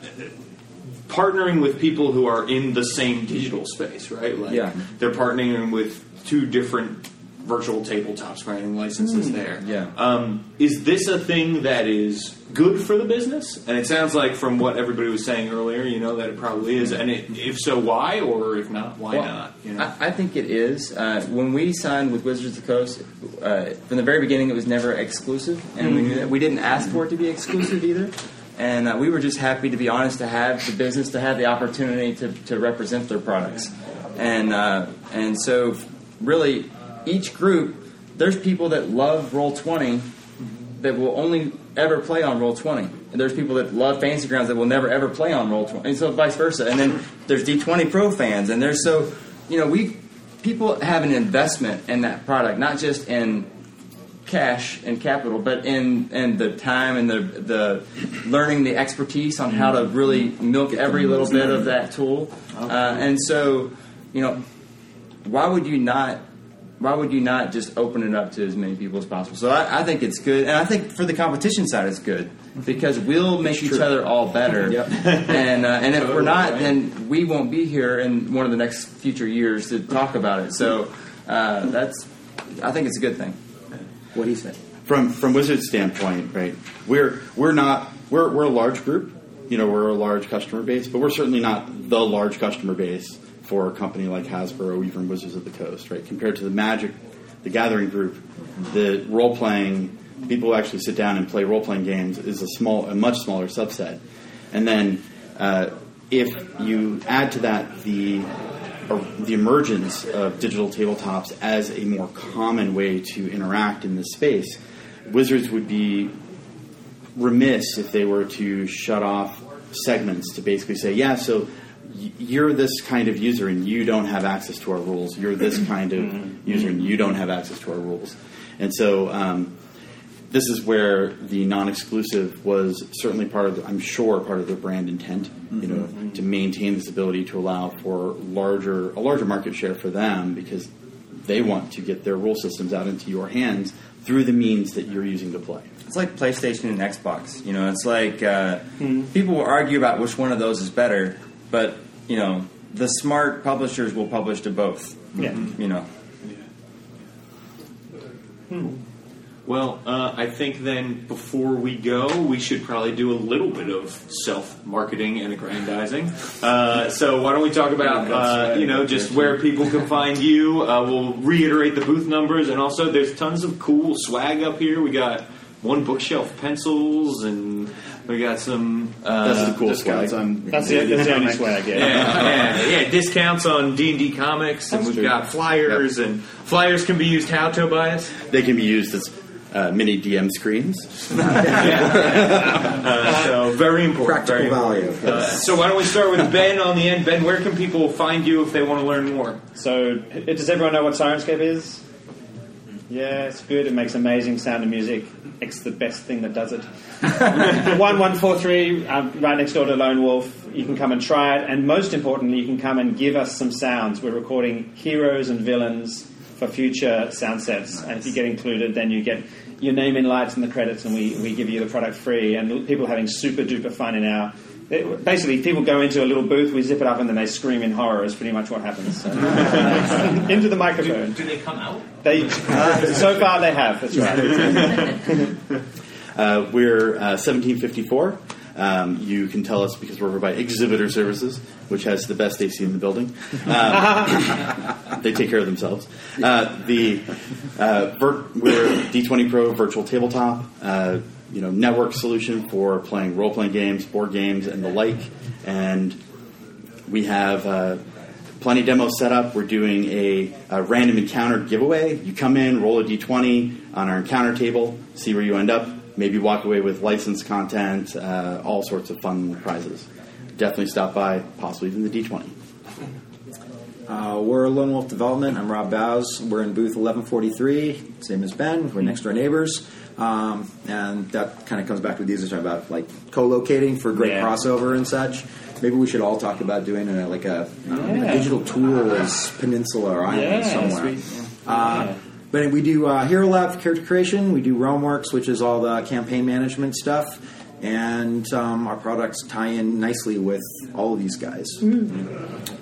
partnering with people who are in the same digital space, right? Like Yeah. they're partnering with two different virtual tabletops, granting licenses there. Yeah. Um, is this a thing that is good for the business? And it sounds like from what everybody was saying earlier, you know, that it probably is. And it, if so, why? Or if not, why Well, not? You know? I, I think it is. Uh, when we signed with Wizards of the Coast, uh, from the very beginning, it was never exclusive, and we knew that we didn't ask for it to be exclusive either. And uh, we were just happy, to be honest, to have the business to have the opportunity to, to represent their products, and uh, and so really, each group, there's people that love Roll Twenty that will only ever play on Roll Twenty. And there's people that love Fantasy Grounds that will never ever play on Roll Twenty, and so vice versa. And then there's D Twenty Pro fans, and there's so you know we people have an investment in that product, not just in cash and capital, but in in the time and the the learning the expertise on how to really milk every little bit of that tool. Uh, and so, you know, why would you not? Why would you not just open it up to as many people as possible? So I, I think it's good, and I think for the competition side, it's good because we'll make each other all better. Yep. And uh, and if we're not, then we won't be here in one of the next future years to talk about it. So uh, that's, I think it's a good thing. what do you say from from Wizards' standpoint, right? We're we're not we're we're a large group. You know, we're a large customer base, but we're certainly not the large customer base for a company like Hasbro or even Wizards of the Coast, right? Compared to the Magic, the Gathering group, the role playing people who actually sit down and play role playing games is a small, a much smaller subset. And then uh, if you add to that the the emergence of digital tabletops as a more common way to interact in this space, Wizards would be remiss if they were to shut off segments to basically say, yeah, so you're this kind of user and you don't have access to our rules. You're this kind of user and you don't have access to our rules. And so um, this is where the non-exclusive was certainly part of, the, I'm sure, part of their brand intent. You know, to maintain this ability to allow for larger a larger market share for them because they want to get their rule systems out into your hands through the means that you're using to play. It's like PlayStation and Xbox. You know, it's like uh, people will argue about which one of those is better, but you know, the smart publishers will publish to both. Yeah. You know. Well, uh, I think then before we go, we should probably do a little bit of self marketing and aggrandizing. Uh, so why don't we talk about uh, you know just where people can find you? Uh, we'll reiterate the booth numbers, and also there's tons of cool swag up here. We got one bookshelf pencils, and we got some. Uh, That's the cool Discounts swag. on That's the, that's the only swag, yeah. yeah, yeah, yeah, discounts on D and D comics, and we've true. got flyers, and flyers can be used how, Tobias? They can be used as uh, mini DM screens. Uh, so very important. Practical very value. important. Uh, so why don't we start with Ben on the end? Ben, where can people find you if they want to learn more? So, does everyone know what Syrinscape is? Yeah, it's good. It makes amazing sound and music. It's the best thing that does it. one one four three, um, right next door to Lone Wolf. You can come and try it, and most importantly, you can come and give us some sounds. We're recording heroes and villains for future sound sets, and if you get included, then you get your name in lights in the credits, and we, we give you the product free. And people having super duper fun in our. It- Basically, people go into a little booth, we zip it up, and then they scream in horror. Is pretty much what happens. So- into the microphone. Do they come out? They so far they have. That's right. Uh, we're uh, 1754. Um, you can tell us because we're over by Exhibitor Services, which has the best AC in the building. Um, they take care of themselves. Uh, the uh, vir- we're D20 Pro virtual tabletop, uh, you know, network solution for playing role playing games, board games, and the like. And we have uh, plenty of demos set up. We're doing a, a random encounter giveaway. You come in, roll a d20 on our encounter table, see where you end up. Maybe walk away with licensed content, uh, all sorts of fun prizes. Definitely stop by, possibly even the d20. Uh, we're Lone Wolf Development. I'm Rob Bowes. We're in booth 1143, same as Ben. We're next door neighbors. Um, and that kind of comes back to what these are talking about, like co-locating for great Yeah. crossover and such. Maybe we should all talk about doing a, like a, I don't know, a digital tools peninsula or island Yeah, somewhere. Uh, But we do uh, Hero Lab for character creation. We do RealmWorks, which is all the campaign management stuff. And um, our products tie in nicely with all of these guys.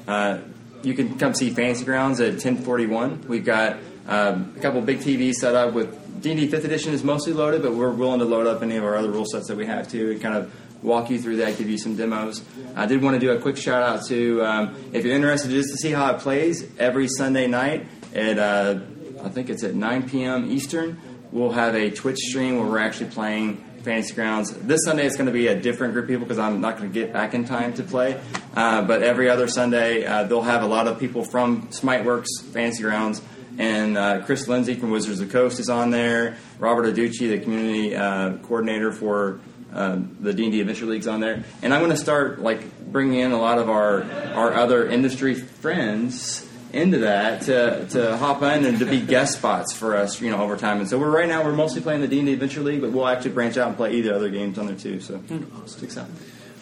Uh, you can come see Fantasy Grounds at 1041. We've got um, a couple big TVs set up with D&D 5th edition is mostly loaded, but we're willing to load up any of our other rule sets that we have too and kind of walk you through that, give you some demos. I did want to do a quick shout out to, um, if you're interested just to see how it plays, every Sunday night at, uh, I think it's at 9 p.m. Eastern, we'll have a Twitch stream where we're actually playing Fantasy Grounds. This Sunday it's going to be a different group of people because I'm not going to get back in time to play. Uh, but every other Sunday uh, they'll have a lot of people from Smiteworks, Fantasy Grounds, and uh, Chris Lindsay from Wizards of the Coast is on there. Robert Adducci, the community uh, coordinator for uh, the D&D Adventure League's on there. And I'm going to start like bringing in a lot of our our other industry friends into that to, to hop in and to be guest spots for us, you know, over time. And so we're right now we're mostly playing the D and D Adventure League, but we'll actually branch out and play either other games on there too. So sticks out.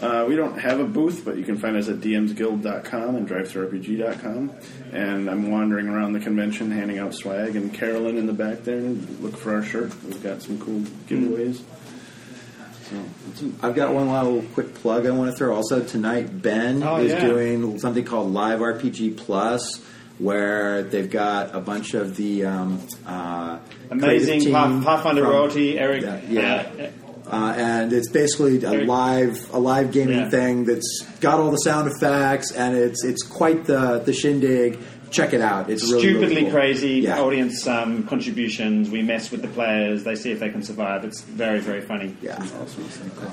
Uh, we don't have a booth, but you can find us at dmsguild.com and drivethrurpg.com. And I'm wandering around the convention handing out swag, and Carolyn in the back there, look for our shirt. We've got some cool giveaways. So, I've got one little quick plug I want to throw. Also tonight, Ben Oh, is yeah. doing something called Live RPG Plus, where they've got a bunch of the um, uh, Amazing Pathfinder royalty, Eric. Yeah, yeah. uh, Uh, and it's basically a live a live gaming Yeah. thing that's got all the sound effects, and it's it's quite the the shindig. Check it out. It's stupidly really cool. crazy Yeah. audience um, contributions. We mess with the players. They see if they can survive. It's very, very funny. Yeah. That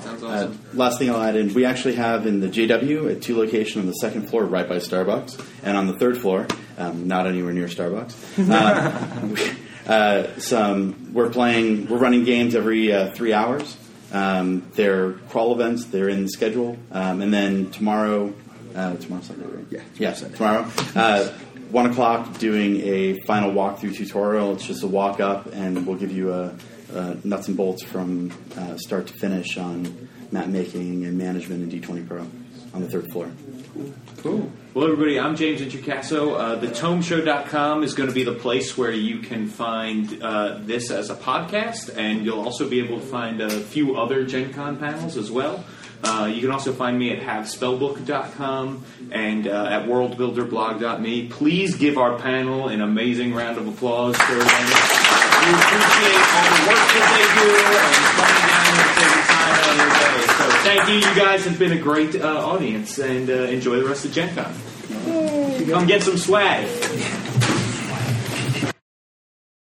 sounds Uh, awesome. last thing I'll add in, we actually have in the JW at two locations on the second floor, right by Starbucks, and on the third floor, um, not anywhere near Starbucks. Uh, we- uh, some we're playing, we're running games every uh, three hours. Um, they're crawl events. They're in the schedule, um, and then tomorrow, uh, tomorrow Sunday, right? Yeah, yeah, tomorrow. Uh, one o'clock, doing a final walkthrough tutorial. It's just a walk up, and we'll give you a, a nuts and bolts from uh, start to finish on map making and management in D20 Pro on the third floor. Cool. Well, everybody, I'm James Introcaso. Uh, the tomeshow.com is going to be the place where you can find uh, this as a podcast, and you'll also be able to find a few other Gen Con panels as well. Uh, you can also find me at havespellbook.com and uh, at worldbuilderblog.me. Please give our panel an amazing round of applause for. We appreciate all the work that they do and coming down and taking time out of their day. So thank you. You guys have been a great uh, audience, and uh, enjoy the rest of Gen Con. Come get some swag.